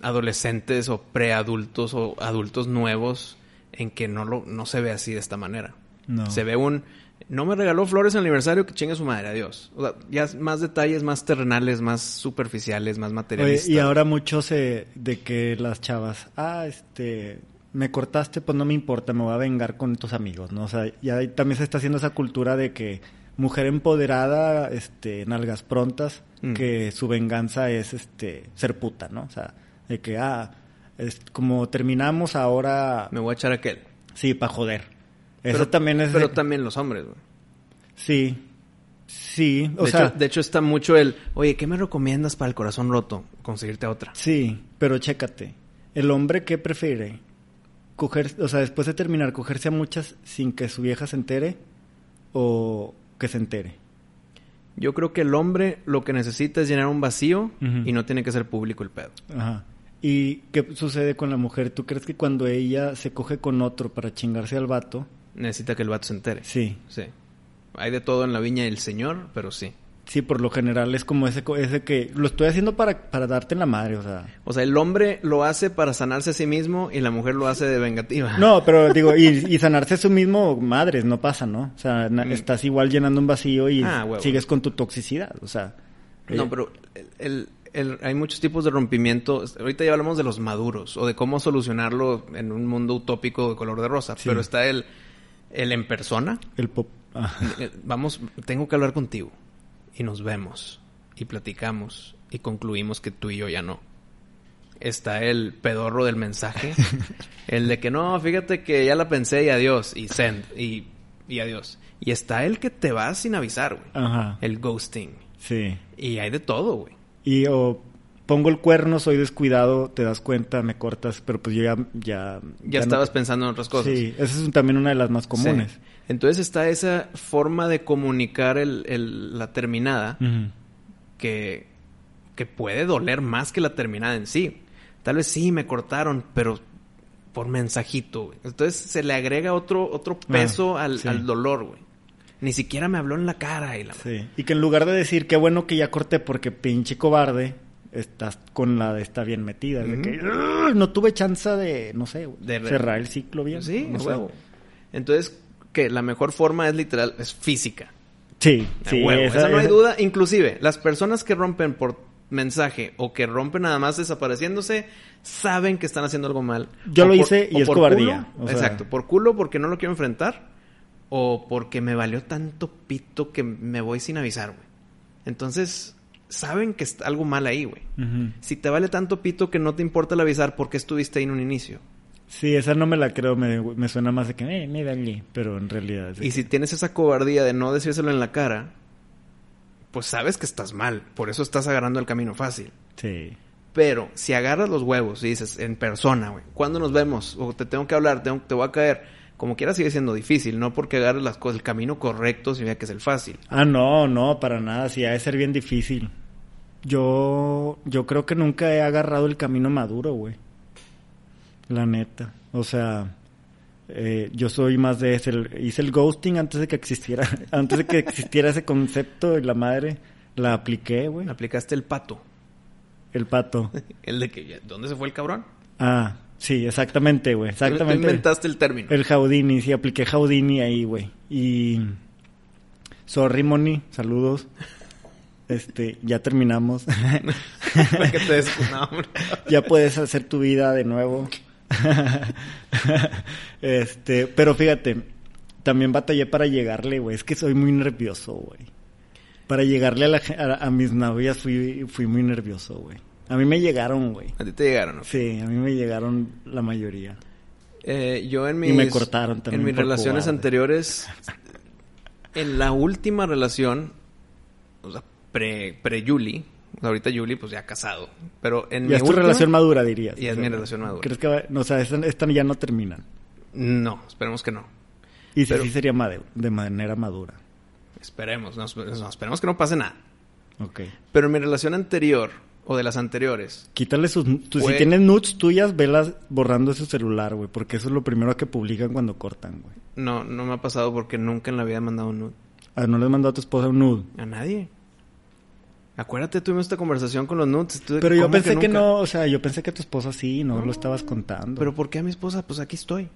adolescentes o preadultos o adultos nuevos en que no lo no se ve así de esta manera. No. Se ve un no me regaló flores en el aniversario que chingue su madre, adiós. O sea, ya más detalles más terrenales, más superficiales, más Oye, materialistas. y ahora mucho se de que las chavas, ah, este, me cortaste, pues no me importa, me voy a vengar con tus amigos, ¿no? O sea, ya también se está haciendo esa cultura de que mujer empoderada, este, nalgas prontas, Mm. que su venganza es, este, ser puta, ¿no? O sea, de que, ah, es como terminamos ahora, me voy a echar aquel. sí, para joder. Eso Pero- también es, Pero de- también los hombres, güey. sí, sí, o de, sea, hecho, de hecho, está mucho el, oye, ¿qué me recomiendas para el corazón roto? Conseguirte otra. Sí, pero chécate. El hombre que prefiere coger, o sea, después de terminar, cogerse a muchas sin que su vieja se entere o que se entere. Yo creo que el hombre lo que necesita es llenar un vacío y no tiene que ser público el pedo. Ajá. ¿Y qué sucede con la mujer? ¿Tú crees que cuando ella se coge con otro para chingarse al vato? Necesita que el vato se entere. Sí. Sí. Hay de todo en la viña del señor, pero sí. Sí, por lo general es como ese, ese que lo estoy haciendo para, para darte en la madre, o sea. O sea, el hombre lo hace para sanarse a sí mismo y la mujer lo hace de vengativa. No, pero <laughs> digo, y, y sanarse a su mismo, madres, no pasa, ¿no? O sea, na- Mm. estás igual llenando un vacío y Ah, sigues con tu toxicidad, o sea. No, eh, pero el, el- el- hay muchos tipos de rompimiento. Ahorita ya hablamos de los maduros o de cómo solucionarlo en un mundo utópico de color de rosa. Sí. Pero está el, el en persona. El pop. ah. Eh, Vamos, tengo que hablar contigo. Y nos vemos. Y platicamos. Y concluimos que tú y yo ya no. Está el pedorro del mensaje. <laughs> el de que no, fíjate que ya la pensé y adiós. Y send. Y y adiós. Y está el que te va sin avisar, güey. Ajá. El ghosting. Sí. Y hay de todo, güey. Y o pongo el cuerno, soy descuidado, te das cuenta, me cortas, pero pues yo ya... Ya, Ya, estabas pensando en otras cosas. Sí, esa es también una de las más comunes. Sí. Entonces está esa forma de comunicar el, el- la terminada que, que puede doler más que la terminada en sí. Tal vez sí me cortaron, pero por mensajito, güey. Entonces se le agrega otro, otro peso al, sí. al dolor, güey. Ni siquiera me habló en la cara y la Sí. Y que en lugar de decir, qué bueno que ya corté porque pinche cobarde, estás con la de está bien metida. de que, "Ugh, no tuve chance de, no sé, De cerrar el ciclo bien. Sí, no huevo. Entonces, que la mejor forma es literal, es física. Sí, huevo. esa- Esa no hay esa- duda. Inclusive, las personas que rompen por mensaje o que rompen nada más desapareciéndose, saben que están haciendo algo mal. Yo O lo por- hice y es por cobardía, culo, o sea. Exacto, por culo porque no lo quiero enfrentar o porque me valió tanto pito que me voy sin avisar, güey. Entonces, saben que está algo mal ahí, güey. Si te vale tanto pito que no te importa el avisar, ¿por qué estuviste ahí en un inicio? Sí, esa no me la creo, me, me suena más de que, eh, me valí, pero en realidad... de Y si tienes esa cobardía de no decírselo en la cara, pues sabes que estás mal. Por eso estás agarrando el camino fácil. Sí. Pero si agarras los huevos y dices en persona, güey, ¿cuándo nos vemos? O te tengo que hablar, tengo- te voy a caer. Como quiera sigue siendo difícil, no porque agarres las cosas, el camino correcto significa que es el fácil. Ah, no, no, para nada, sí, ha de ser bien difícil. Yo, yo creo que nunca he agarrado el camino maduro, güey. La neta. O sea, eh, yo soy más de ese. hice el ghosting antes de que existiera, <laughs> antes de que existiera ese concepto y la madre la apliqué, güey. Aplicaste el pato. El pato. <laughs> El de que, ¿dónde se fue el cabrón? Ah, sí, exactamente, güey. Tú Exactamente. inventaste el término. El Houdini, sí, apliqué Houdini ahí, güey. Y. Sorry, Moni, saludos. Este, ya terminamos. <laughs> Que te des- ya puedes hacer tu vida de nuevo. este, pero fíjate, también batallé para llegarle, güey. Es que soy muy nervioso, güey. Para llegarle a, la a, a mis novias fui, fui muy nervioso, güey. A mí me llegaron, güey. A ti te llegaron, ¿no? Sí, a mí me llegaron la mayoría. Eh, yo en Y mis... me cortaron también En mis relaciones cobarde. anteriores, en la última relación, o sea, pre, pre Yuli, ahorita Yuli pues ya casado, pero en mi es tu última- relación madura, dirías. Ya es O mi relación madura. ¿Crees que va- no, o sea, esta, esta ya no termina? No, esperemos que no. Y si sí sería de manera madura. Esperemos, no, no, esperemos que no pase nada. Ok. Pero en mi relación anterior, o de las anteriores, Quítale sus... tú- Fue- Si tienes nudes tuyas, velas borrando su celular, güey. Porque eso es lo primero que publican cuando cortan, güey. no, no me ha pasado porque nunca en la vida he mandado un nude. Ah, ¿No les mandó a tu esposa un nude? A nadie. Acuérdate, tuvimos esta conversación con los nudes. tú Pero yo ¿cómo pensé que, no... O sea, yo pensé que a tu esposa sí, no, lo estabas contando. Pero ¿por qué a mi esposa? Pues aquí estoy.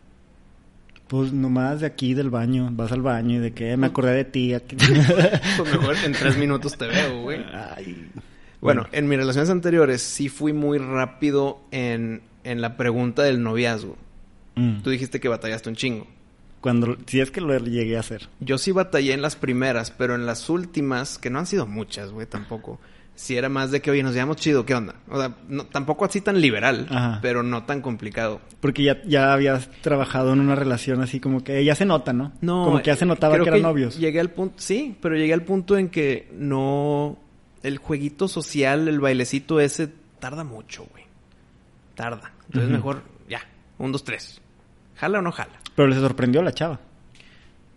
Pues nomás de aquí del baño. Vas al baño y de que "Eh, me acordé de ti. aquí". <laughs> Pues mejor en tres minutos te veo, güey. Ay. Bueno, en mis relaciones anteriores sí fui muy rápido en, en la pregunta del noviazgo. Mm. Tú dijiste que batallaste un chingo. Cuando... Si es que lo llegué a hacer. Yo sí batallé en las primeras, pero en las últimas, que no han sido muchas, güey, tampoco. Sí era más de que, oye, nos llevamos chido, ¿qué onda? O sea, no- tampoco así tan liberal, Ajá. pero no tan complicado. Porque ya, ya habías trabajado en una relación así como que ya se nota, ¿no? No, Como que ya se eh, notaba que eran novios. Llegué al punto, sí, pero llegué al punto en que no. El jueguito social, el bailecito ese, tarda mucho, güey. Tarda. Entonces mejor, ya, un, dos, tres. ¿Jala o no jala? Pero les sorprendió la chava.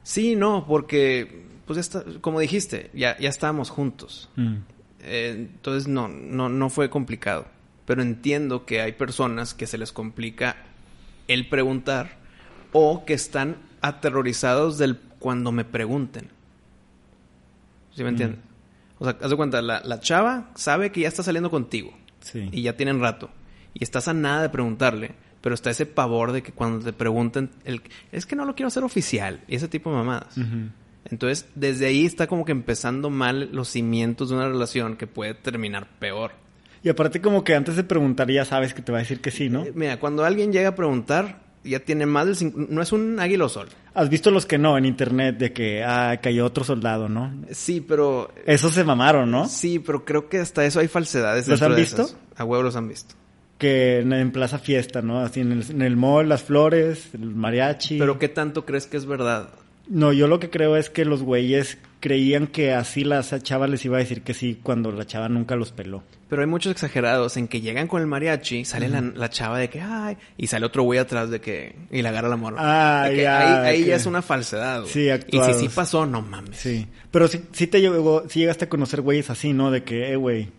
Sí, no, porque, pues ya está, como dijiste, ya, ya estábamos juntos. Mm. Eh, entonces no, no, no fue complicado. Pero entiendo que hay personas que se les complica el preguntar o que están aterrorizados del cuando me pregunten. ¿Sí me entiendes? O sea, haz de cuenta, la, la chava sabe que ya está saliendo contigo Sí. y ya tienen rato y estás a nada de preguntarle, pero está ese pavor de que cuando te pregunten, el, es que no lo quiero hacer oficial y ese tipo de mamadas. Entonces, desde ahí está como que empezando mal los cimientos de una relación que puede terminar peor. Y aparte como que antes de preguntar ya sabes que te va a decir que sí, ¿no? Eh, Mira, cuando alguien llega a preguntar, ya tiene más del... No es un águila o sol. Has visto los que no en internet de que ah, cayó otro soldado, ¿no? Sí, pero... Esos se mamaron, ¿no? Sí, pero creo que hasta eso hay falsedades. ¿Los han visto? A huevo los han visto. Que en, Plaza Fiesta, ¿no? Así en el, en el mall, las flores, el mariachi. Pero ¿qué tanto crees que es verdad? No, yo lo que creo es que los güeyes creían que así la chava les iba a decir que sí cuando la chava nunca los peló. Pero hay muchos exagerados en que llegan con el mariachi, sale la, la chava de que, ay, y sale otro güey atrás de que, y le agarra la morra. Ah, ya, Ahí, ahí que- ya es una falsedad, güey. Sí, Y actuados. si sí pasó, no mames. Sí. Pero sí, sí te llegó, sí llegaste a conocer güeyes así, ¿no? De que, eh, güey,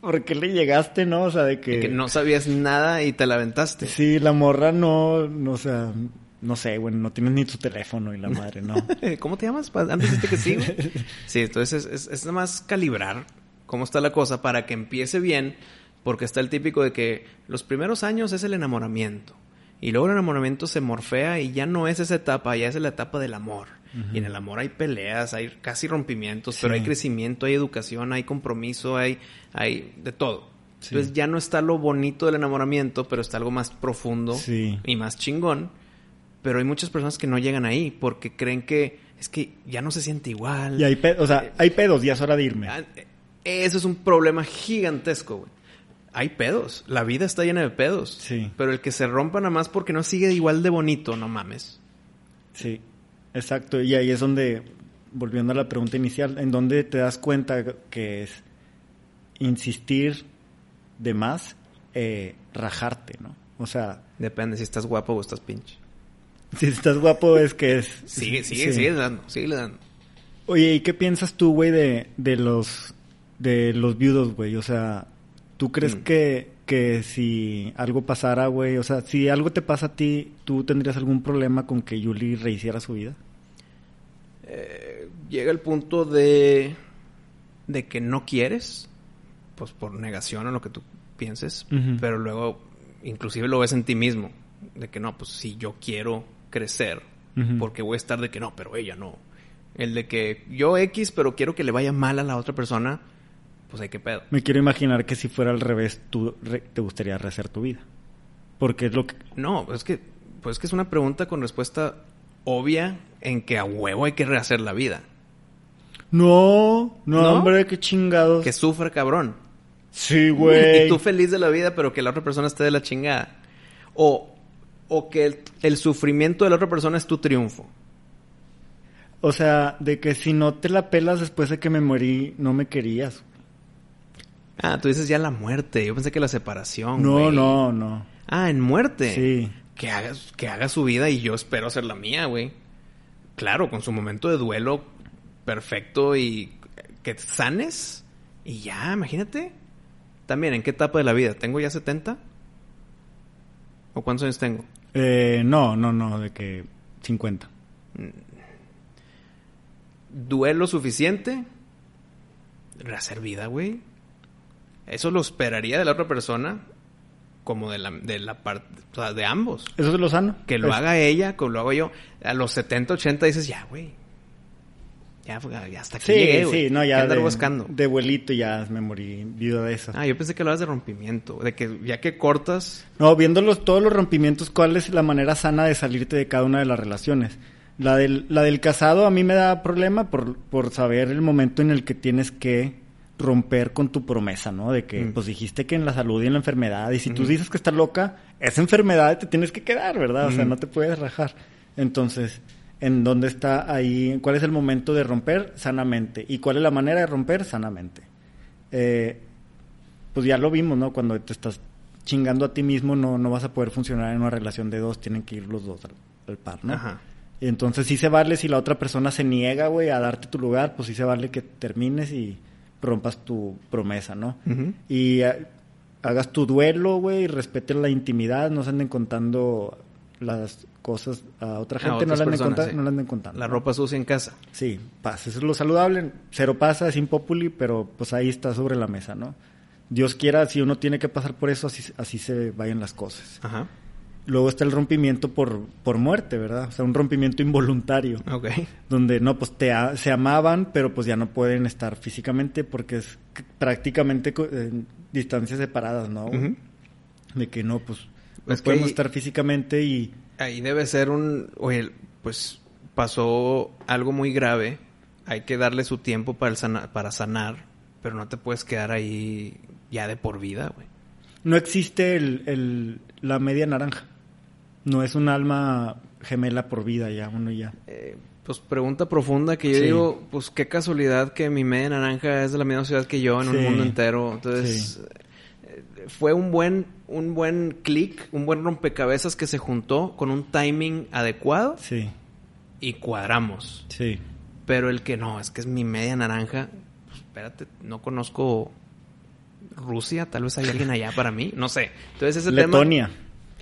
¿por qué le llegaste, no? O sea, de que... De que no sabías nada y te la aventaste. Sí, la morra no, no, o sea, no sé, bueno, no tienes ni tu teléfono y la madre, ¿no? <laughs> ¿Cómo te llamas? Antes dijiste que sí. <laughs> Sí, entonces es, es, es nada más calibrar cómo está la cosa para que empiece bien, porque está el típico de que los primeros años es el enamoramiento. Y luego el enamoramiento se morfea y ya no es esa etapa, ya es la etapa del amor. Y en el amor hay peleas, hay casi rompimientos, pero hay crecimiento, hay educación, hay compromiso, hay, hay de todo. Sí. Entonces ya no está lo bonito del enamoramiento, pero está algo más profundo Sí. y más chingón. Pero hay muchas personas que no llegan ahí porque creen que es que ya no se siente igual. Y hay pedos, o sea, hay pedos, ya es hora de irme. Ah, eh, Eso es un problema gigantesco, güey. Hay pedos. La vida está llena de pedos. Sí. Pero el que se rompa nada más porque no sigue igual de bonito, no mames. Sí, exacto. Y ahí es donde, volviendo a la pregunta inicial, en donde te das cuenta que es insistir de más, eh, rajarte, ¿no? O sea, Depende si estás guapo o estás pinche. si estás guapo es que es... Sigue, sigue, sí. sigue dando, sigue dando. Oye, ¿y qué piensas tú, güey, de, de los de los viudos, güey? O sea, ¿tú crees Mm. que, que si algo pasara, güey, o sea, si algo te pasa a ti, ¿tú tendrías algún problema con que Yuli rehiciera su vida? Eh, llega el punto de, de que no quieres, pues por negación a lo que tú pienses, pero luego inclusive lo ves en ti mismo, de que no, pues si yo quiero crecer, porque voy a estar de que no, pero ella no. El de que yo X, pero quiero que le vaya mal a la otra persona, pues hay que pedo. Me quiero imaginar que si fuera al revés, tú re- te gustaría rehacer tu vida. Porque es lo que... No, es que, pues es que es una pregunta con respuesta obvia en que a huevo hay que rehacer la vida. No, no, ¿No? hombre, qué chingados. Que sufra cabrón. Sí, güey. Y tú feliz de la vida, pero que la otra persona esté de la chingada. O, o que el, el sufrimiento de la otra persona es tu triunfo. O sea, de que si no te la pelas después de que me morí, no me querías. Ah, tú dices ya la muerte. Yo pensé que la separación. No, güey. no, no. Ah, en muerte. Sí. Que haga, que haga su vida y yo espero hacer la mía, güey. Claro, con su momento de duelo perfecto y que sanes. Y ya, imagínate. También, ¿en qué etapa de la vida? ¿Tengo ya 70? ¿O cuántos años tengo? Eh, no, no, no, de que 50. duelo suficiente, rehacer vida, güey. Eso lo esperaría de la otra persona como de la, de la parte, o sea, de ambos. Eso es lo sano. Que lo Es- haga ella, que lo hago yo. A los 70, 80 dices, ya, güey. Ya, ya hasta aquí Sí, llegué, güey. sí, no, ¿Qué ya andar de, buscando? de abuelito ya me morí viuda de eso. Ah, yo pensé que hablabas de rompimiento. De que ya que cortas... No, viendo los, todos los rompimientos, ¿cuál es la manera sana de salirte de cada una de las relaciones? La del, la del casado a mí me da problema por, por saber el momento en el que tienes que romper con tu promesa, ¿no? De que, Mm. pues dijiste que en la salud y en la enfermedad, y si tú Ujú. dices que estás loca, esa enfermedad te tienes que quedar, ¿verdad? O sea, no te puedes rajar. Entonces, ¿en dónde está ahí? ¿Cuál es el momento de romper sanamente? ¿Y cuál es la manera de romper sanamente? Eh, pues ya lo vimos, ¿no? Cuando te estás chingando a ti mismo, no, no vas a poder funcionar en una relación de dos, tienen que ir los dos al, al par, ¿no? Ajá. Y entonces sí se vale si la otra persona se niega, güey, a darte tu lugar, pues sí se vale que termines y rompas tu promesa, ¿no? Y eh, hagas tu duelo, güey, y respeten la intimidad, no se anden contando las cosas a otra A gente, no la anden, personas, conta- sí. no la anden contando. La ropa sucia en casa. Sí, pasa, eso es lo saludable. Cero pasa, es impopuli, pero pues ahí está sobre la mesa, ¿no? Dios quiera, si uno tiene que pasar por eso, así, así se vayan las cosas. Ajá. Luego está el rompimiento por, por muerte, ¿verdad? O sea, un rompimiento involuntario, Ok. donde no, pues te se amaban, pero pues ya no pueden estar físicamente porque es prácticamente distancias separadas, ¿no? De que no, pues no Es que podemos ahí- estar físicamente y... Ahí debe ser un... Oye, pues pasó algo muy grave. Hay que darle su tiempo para, el sana- para sanar. Pero no te puedes quedar ahí ya de por vida, güey. No existe el, el- la media naranja. No es un alma gemela por vida ya, uno ya. Eh, pues pregunta profunda que yo Sí. digo, pues qué casualidad que mi media naranja es de la misma ciudad que yo en un Sí. mundo entero. Entonces, eh, fue un buen, un buen clic, un buen rompecabezas que se juntó con un timing adecuado Sí, y cuadramos. sí. Pero el que no, es que es mi media naranja, pues espérate, no conozco Rusia, tal vez hay alguien allá para mí, no sé. Entonces ese Letonia.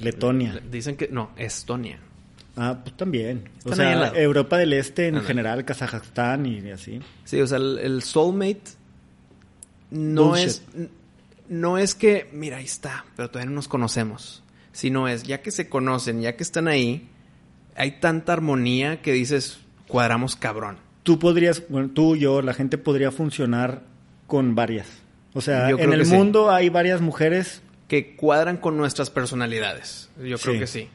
Letonia. Dicen que, no, Estonia. Ah, pues también. O Están sea. Europa del Este en general, Kazajstán y así. Sí, o sea, el, el soulmate no Bullshit. es no es que, mira, ahí está, pero todavía no nos conocemos. Sino es, ya que se conocen, ya que están ahí, hay tanta armonía que dices, cuadramos cabrón. Tú podrías, bueno, tú, yo, la gente podría funcionar con varias. O sea, en el sí. mundo hay varias mujeres. Que cuadran con nuestras personalidades. Yo creo Sí. que sí.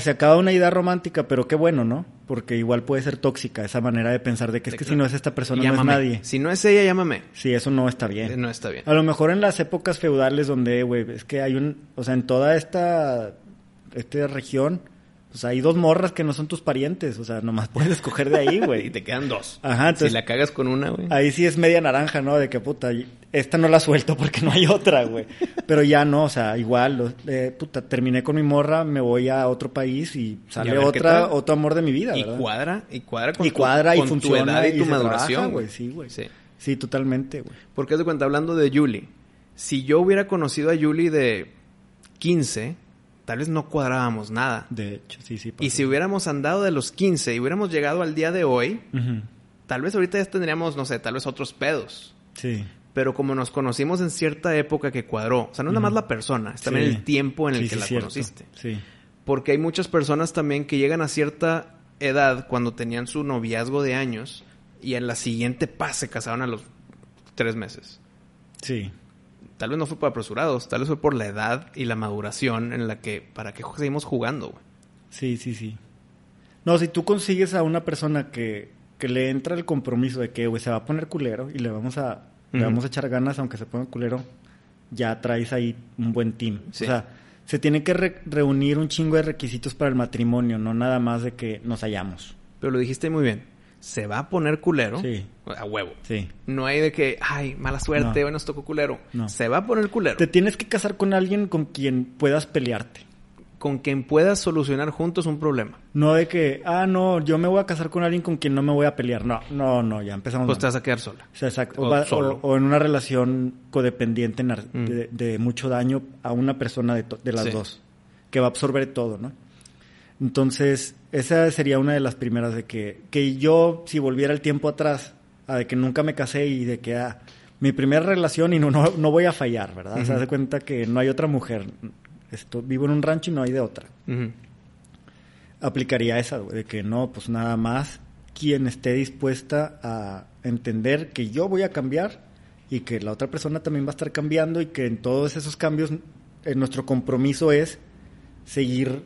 Se acaba una idea romántica, pero qué bueno, ¿no? Porque igual puede ser tóxica esa manera de pensar de que es que si no es esta persona Llámame. no es nadie. Si no es ella, llámame. Sí, eso no está bien. Eh, No está bien. A lo mejor en las épocas feudales donde, güey, es que hay un, o sea, en toda esta, esta región, pues hay dos morras que no son tus parientes, o sea, nomás <laughs> puedes escoger de ahí, Y güey. te quedan dos. Ajá, entonces si la cagas con una, güey. ahí sí es media naranja, ¿no? De que puta, esta no la suelto porque no hay otra, güey. Pero ya no, o sea, igual, eh, puta, terminé con mi morra, me voy a otro país y Y sale otra, otro amor de mi vida, y ¿verdad? cuadra, y cuadra con Y tu- cuadra y con tu funciona edad y y tu maduración, güey. sí, güey. Sí. Sí, totalmente, güey. Porque de cuenta, hablando de Yuli, si yo hubiera conocido a Yuli de 15, tal vez no cuadrábamos nada. De hecho, sí, sí. Y si hubiéramos andado de los 15 y hubiéramos llegado al día de hoy, tal vez ahorita ya tendríamos, no sé, tal vez otros pedos. Sí. Pero como nos conocimos en cierta época que cuadró, o sea, no es nada más la persona, es también Sí. el tiempo en el Sí, que sí, la cierto. conociste. Sí. Porque hay muchas personas también que llegan a cierta edad cuando tenían su noviazgo de años y en la siguiente paz se casaron a los tres meses. Sí. Tal vez no fue por apresurados, tal vez fue por la edad y la maduración en la que, para que seguimos jugando, güey. Sí, sí, sí. No, si tú consigues a una persona que, que le entra el compromiso de que, güey, se va a poner culero y le vamos a, le vamos a echar ganas aunque se ponga culero, ya traes ahí un buen team. Sí. O sea, se tiene que re- reunir un chingo de requisitos para el matrimonio, no nada más de que nos hallamos. Pero lo dijiste muy bien. Se va a poner culero Sí. a huevo. Sí. No hay de que, ay, mala suerte, No. hoy nos tocó culero. No. Se va a poner culero. Te tienes que casar con alguien con quien puedas pelearte. Con quien puedas solucionar juntos un problema. No de que, ah, no, yo me voy a casar con alguien con quien no me voy a pelear. No, no, no, ya empezamos. Pues mal. te vas a quedar sola. O sea, exacto. O O, va- solo. o- o en una relación codependiente Mm. de, de mucho daño a una persona de, to- de las Sí. dos, que va a absorber todo, ¿no? Entonces, esa sería una de las primeras de que, que yo, si volviera el tiempo atrás, a de que nunca me casé y de que, ah, mi primera relación y no, no, no voy a fallar, ¿verdad? Se hace cuenta que no hay otra mujer. Esto, vivo en un rancho y no hay de otra aplicaría esa, de que no, pues nada más quien esté dispuesta a entender que yo voy a cambiar y que la otra persona también va a estar cambiando y que en todos esos cambios eh, nuestro compromiso es seguir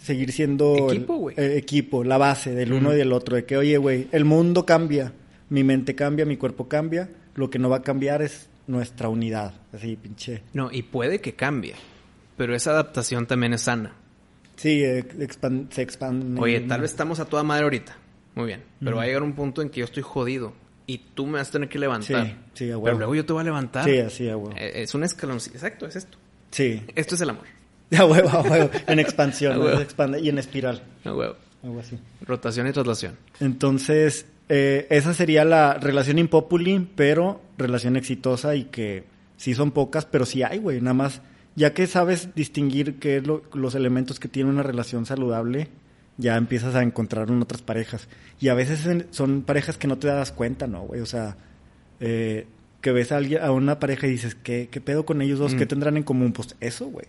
seguir siendo Equipo, el- güey. el equipo, la base del uno y del otro, de que oye, güey, el mundo cambia, mi mente cambia, mi cuerpo cambia, lo que no va a cambiar es nuestra unidad, así pinche. No, y puede que cambie. Pero esa adaptación también es sana. Sí, eh, se expande. Oye, tal vez estamos a toda madre ahorita. Muy bien. Pero va a llegar un punto en que yo estoy jodido. Y tú me vas a tener que levantar. Sí, sí, a huevo. Pero luego yo te voy a levantar. Sí, así, a huevo. Eh, Es un escalón. Exacto, es esto. Sí, Esto es el amor. <laughs> A huevo, a huevo. En expansión, <laughs> A huevo. Expande y en espiral. A huevo. Algo así. Rotación y traslación. Entonces, eh, esa sería la relación impopuli, pero relación exitosa y que sí son pocas, pero sí hay, güey. Nada más, ya que sabes distinguir qué es lo- los elementos que tiene una relación saludable, ya empiezas a encontrar en otras parejas. Y a veces en- son parejas que no te das cuenta, ¿no, güey? O sea, eh, que ves a, alguien, a una pareja y dices, ¿qué, qué pedo con ellos dos? Mm. ¿Qué tendrán en común? Pues eso, güey.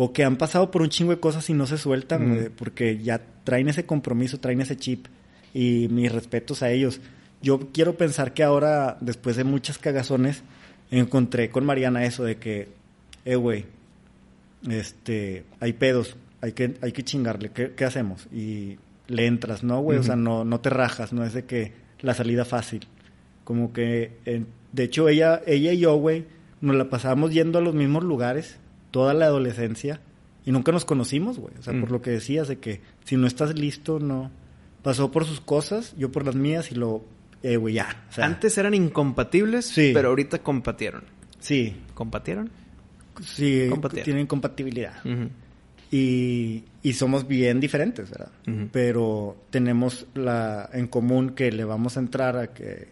O que han pasado por un chingo de cosas y no se sueltan, Mm. porque ya traen ese compromiso, traen ese chip. Y mis respetos a ellos. Yo quiero pensar que ahora, después de muchas cagazones, encontré con Mariana eso de que, eh, güey, este, hay pedos, hay que, hay que chingarle, ¿qué, qué hacemos? Y le entras, ¿no, güey? O sea, no, no te rajas, no es de que la salida fácil. Como que, eh, de hecho, ella, ella y yo, güey, nos la pasábamos yendo a los mismos lugares toda la adolescencia y nunca nos conocimos, güey. O sea, Mm. por lo que decías de que si no estás listo, no, pasó por sus cosas, yo por las mías y lo, eh, güey, ya. O sea, Antes eran incompatibles, Sí. pero ahorita compatieron. Sí, ¿Compatieron? sí, Compartieron. tienen compatibilidad. Y, y somos bien diferentes, ¿verdad? Pero tenemos la en común que le vamos a entrar a que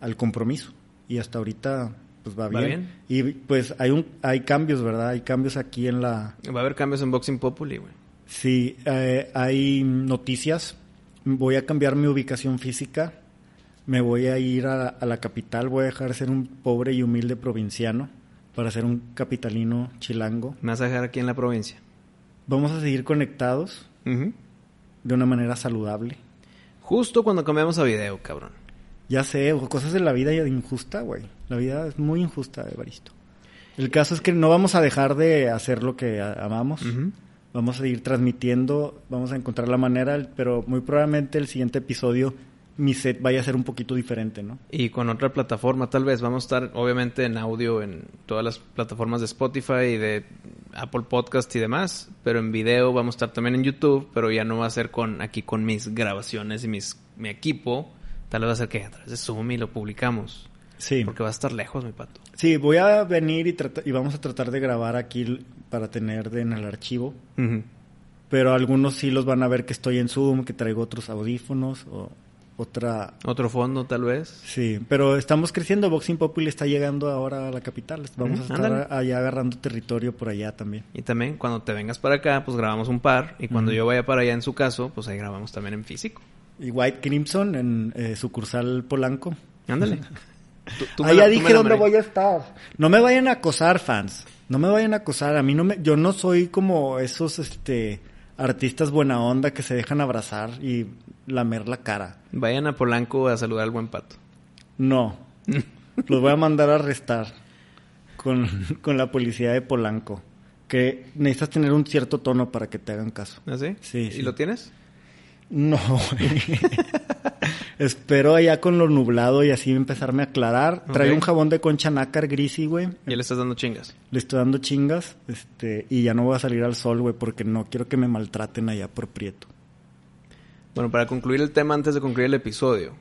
al compromiso. Y hasta ahorita pues va ¿Va bien. Y pues hay un hay cambios, ¿verdad? Hay cambios aquí en la Va a haber cambios en Boxing Populi, güey. Sí, eh, hay noticias. Voy a cambiar mi ubicación física. Me voy a ir a, a la capital. Voy a dejar de ser un pobre y humilde provinciano para ser un capitalino chilango. Me vas a dejar aquí en la provincia. Vamos a seguir conectados de una manera saludable. Justo cuando cambiamos a video, cabrón. Ya sé, o cosas de la vida injusta, güey. La vida es muy injusta, Evaristo. El caso es que no vamos a dejar de hacer lo que amamos. Vamos a seguir transmitiendo, vamos a encontrar la manera, pero muy probablemente el siguiente episodio mi set vaya a ser un poquito diferente, ¿no? Y con otra plataforma, tal vez. Vamos a estar, obviamente, en audio en todas las plataformas de Spotify y de Apple Podcast y demás. Pero en video vamos a estar también en YouTube. Pero ya no va a ser con aquí con mis grabaciones y mis, mi equipo. Tal vez va a ser que a través de Zoom y lo publicamos. Sí. Porque va a estar lejos, mi pato. Sí, voy a venir y, y vamos a tratar de grabar aquí para tener en el archivo. Pero algunos sí los van a ver que estoy en Zoom, que traigo otros audífonos o otra... Otro fondo, tal vez. Sí, pero estamos creciendo. Boxing Populi está llegando ahora a la capital. Vamos a estar ándale. allá agarrando territorio por allá también. Y también cuando te vengas para acá, pues grabamos un par. Y cuando yo vaya para allá en su caso, pues ahí grabamos también en físico. Y White Crimson en eh, sucursal Polanco. Ándale. <laughs> Tú- tú me ah, la- ya dije dónde voy a estar. No me vayan a acosar, fans. No me vayan a acosar. A mí no me... Yo no soy como esos, este... Artistas buena onda que se dejan abrazar y lamer la cara. Vayan a Polanco a saludar al buen pato. No. <laughs> Los voy a mandar a arrestar con, con la policía de Polanco. Que necesitas tener un cierto tono para que te hagan caso. ¿Así? Sí, ¿Y sí. lo tienes? No, güey. Espero allá con lo nublado y así empezarme a aclarar. Ok. Traigo un jabón de concha nácar gris, güey. Ya le estás dando chingas. Le estoy dando chingas, este, y ya no voy a salir al sol, güey, porque no quiero que me maltraten allá por Prieto. Bueno, para concluir el tema, antes de concluir el episodio,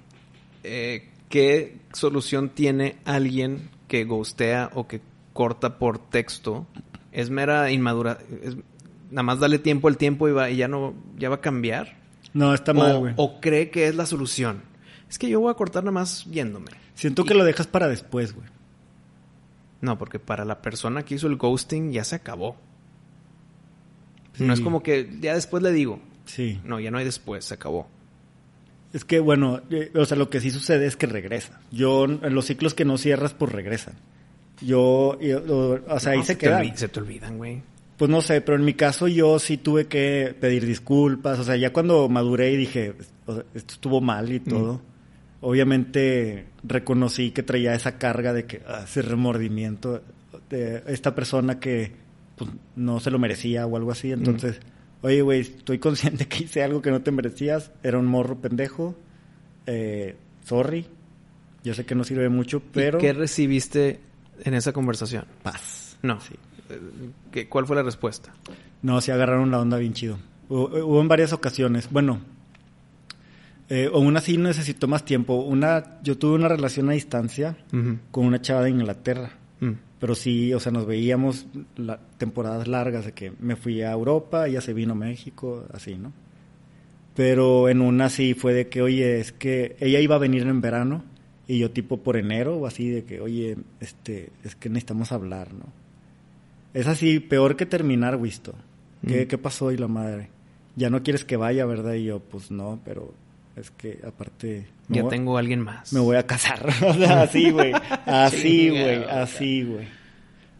eh, ¿qué solución tiene alguien que ghostea o que corta por texto? ¿Es mera inmadura? es- nada más dale tiempo al tiempo y, va, y ya no ya va a cambiar? No, está mal, o, güey. o cree que es la solución? Es que yo voy a cortar nada más yéndome. Siento que lo dejas para después, güey. No, porque para la persona que hizo el ghosting ya se acabó. No es como que ya después le digo. Sí. No, ya no hay después, se acabó. Es que, bueno, eh, o sea, lo que sí sucede es que regresa. Yo, en los ciclos que no cierras, pues regresan. Yo, o, o sea, ahí No, se te quedan. olvi- se te olvidan, güey. Pues no sé, pero en mi caso yo sí tuve que pedir disculpas. O sea, ya cuando maduré y dije, o sea, esto estuvo mal y todo. Obviamente reconocí que traía esa carga de que, ah, ese remordimiento de esta persona que pues, no se lo merecía o algo así. Entonces, oye, güey, estoy consciente que hice algo que no te merecías. Era un morro pendejo. Eh, sorry. Yo sé que no sirve mucho, pero... ¿Y ¿Qué recibiste en esa conversación? Paz. No. Sí. ¿Qué- ¿Cuál fue la respuesta? No, sí agarraron la onda bien chido. Hubo, hubo en varias ocasiones. Bueno, eh, o una sí necesitó más tiempo. Una, yo tuve una relación a distancia con una chava de Inglaterra. Mm. Pero sí, o sea, nos veíamos la- temporadas largas de que me fui a Europa, ella se vino a México, así, ¿no? Pero en una sí fue de que, oye, es que ella iba a venir en verano y yo tipo por enero o así de que, oye, este, es que necesitamos hablar, ¿no? Es así, peor que terminar, Wisto. ¿Qué, Mm. ¿Qué pasó y la madre? Ya no quieres que vaya, ¿verdad? Y yo, pues no, pero es que aparte... Ya voy- tengo a alguien más. me voy a casar. <laughs> o sea, así, güey. Así, güey. Así, güey.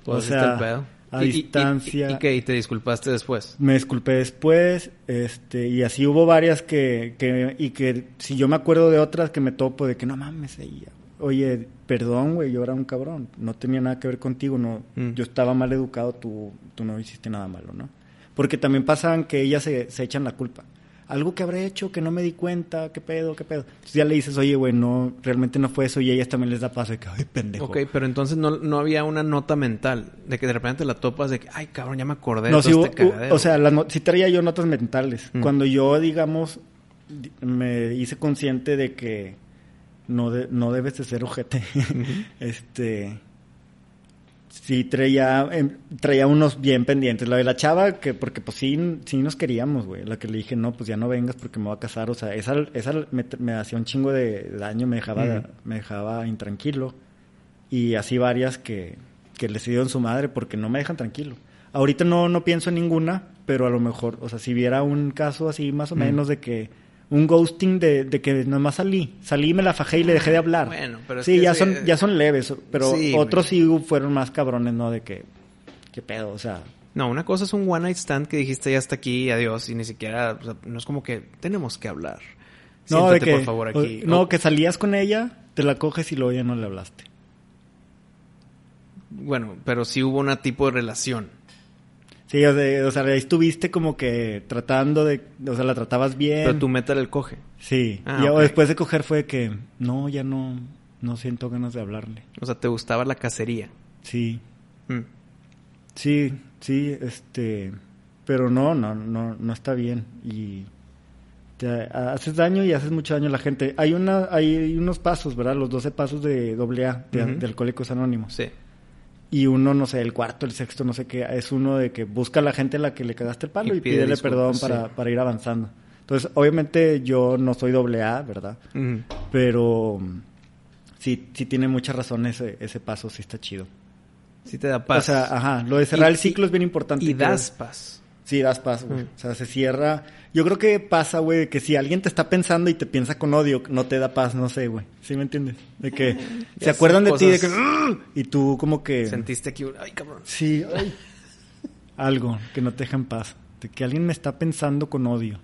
Pues o sea, el pedo. a Y- y- y- distancia. ¿Y, qué? ¿Y te disculpaste después? Me disculpé después, este, y así hubo varias que, que, y que si yo me acuerdo de otras que me topo de que no mames, ella, oye, perdón, güey, yo era un cabrón, no tenía nada que ver contigo, no, Mm. yo estaba mal educado, tú, tú no hiciste nada malo, ¿no? Porque también pasan que ellas se, se echan la culpa. Algo que habré hecho que no me di cuenta, qué pedo, qué pedo. Entonces ya le dices, oye, güey, no, realmente no fue eso, y ellas también les da paso de que, ay, pendejo. Ok, pero entonces no, no había una nota mental de que de repente la topas de que, ay, cabrón, ya me acordé de No, todo sí hubo- este cagadero. o sea, las no- sí traía yo notas mentales. Mm. Cuando yo, digamos, me hice consciente de que no, de, no debes de ser ojete. <laughs> este sí traía em, traía unos bien pendientes. La de la chava, que porque pues sí, sí nos queríamos, güey. La que le dije, no, pues ya no vengas porque me voy a casar. O sea, esa, esa me, me hacía un chingo de daño, me dejaba, me dejaba intranquilo. Y así varias que, que les dieron su madre porque no me dejan tranquilo. Ahorita no, no pienso en ninguna, pero a lo mejor, o sea, si viera un caso así más o menos de que un ghosting de, de que nomás salí, salí, me la fajé y le dejé de hablar. Bueno, pero es sí, que ya son eh, ya son leves, pero sí, otros sí fueron más cabrones, ¿no? De que qué pedo, o sea, No, una cosa es un one night stand que dijiste ya hasta aquí, adiós, y ni siquiera, o sea, no es como que tenemos que hablar. no de Siéntate, que por favor aquí. o- no que salías con ella, te la coges y luego ya no le hablaste. Bueno, pero sí hubo un tipo de relación. Sí, o sea, o sea, ahí estuviste como que tratando de, o sea, la tratabas bien. Pero tu meta era el coge. Sí, Ah, y ok. después de coger fue que no, ya no no siento ganas de hablarle. O sea, te gustaba la cacería. Sí. Mm. Sí, sí, este, pero no, no, no, no está bien y te haces daño y haces mucho daño a la gente. Hay una, hay unos pasos, ¿verdad? Los 12 pasos de AA, de, Ujú. de Alcohólicos Anónimos. Sí. Y uno, no sé, el cuarto, el sexto, no sé qué, es uno de que busca a la gente a la que le cagaste el palo Y pídele perdón sí. para, para ir avanzando. Entonces, obviamente yo no soy AA, ¿verdad? Ujú. Pero mm, sí, sí tiene muchas razones ese, ese paso, sí está chido. Sí te da paz. O sea, ajá, lo de cerrar Y- el ciclo es bien importante. Y das paz. Sí, das paz, güey. Mm. O sea, se cierra. Yo creo que pasa, güey, que si alguien te está pensando y te piensa con odio, no te da paz, no sé, güey. ¿Sí me entiendes? De que <laughs> se acuerdan de ti, de que... "Ugh", Y tú como que... Sentiste aquí, ay, cabrón. Sí, ay. Algo que no te deja en paz. De que alguien me está pensando con odio.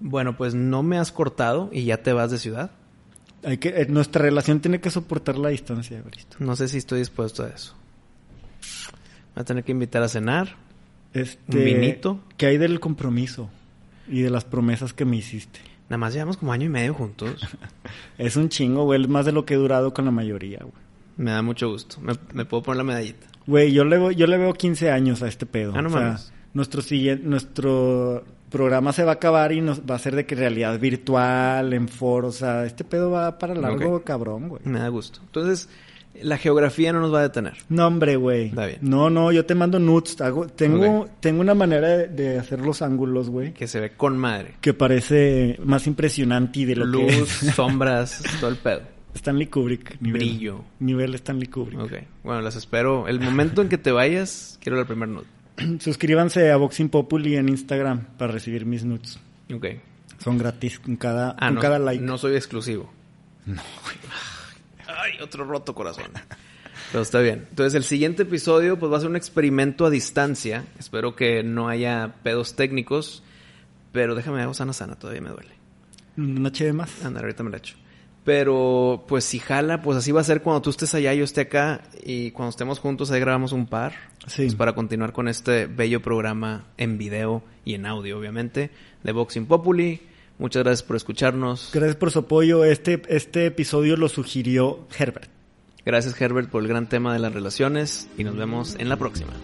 Bueno, pues no me has cortado y ya te vas de ciudad. Hay que, eh, nuestra relación tiene que soportar la distancia, Evaristo. No sé si estoy dispuesto a eso. Me voy a tener que invitar a cenar. Este, ¿Un vinito? ¿Qué hay del compromiso? Y de las promesas que me hiciste. Nada más llevamos como año y medio juntos. <laughs> Es un chingo, güey. Es más de lo que he durado con la mayoría, güey. Me da mucho gusto. Me, me puedo poner la medallita. Güey, yo le, veo- yo le veo 15 años a este pedo. Ah, no o sea, nuestro siguiente, nuestro programa se va a acabar y nos va a ser de que realidad virtual, en foro, o sea, este pedo va para largo, cabrón, güey. Me da gusto. Entonces, la geografía no nos va a detener. No, hombre, güey. Está bien. No, no, yo te mando nudes. Hago, tengo, tengo una manera de, de hacer los ángulos, güey, Que se ve con madre. que parece más impresionante y de lo que Luz, <laughs> sombras, todo el pedo. Stanley Kubrick. Nivel, Brillo. Nivel Stanley Kubrick. Ok. Bueno, las espero. El momento en que te vayas, quiero la primer nude. <clears throat> Suscríbanse a Boxing Populi en Instagram para recibir mis nudes. Ok. Son gratis con cada, Ah, con no. cada like. No soy exclusivo. No, Ay, otro roto corazón. <laughs> Pero está bien. Entonces, el siguiente episodio pues va a ser un experimento a distancia. Espero que no haya pedos técnicos. Pero déjame hago sana sana, todavía me duele. Una cheve más. Anda, ahorita me la echo. Pero, pues si jala, pues así va a ser cuando tú estés allá, yo esté acá. Y cuando estemos juntos, ahí grabamos un par. Sí. Pues, para continuar con este bello programa en video y en audio, obviamente, de Boxing Populi. Muchas gracias por escucharnos. Gracias por su apoyo. Este, este episodio lo sugirió Herbert. Gracias Herbert por el gran tema de las relaciones y nos vemos en la próxima.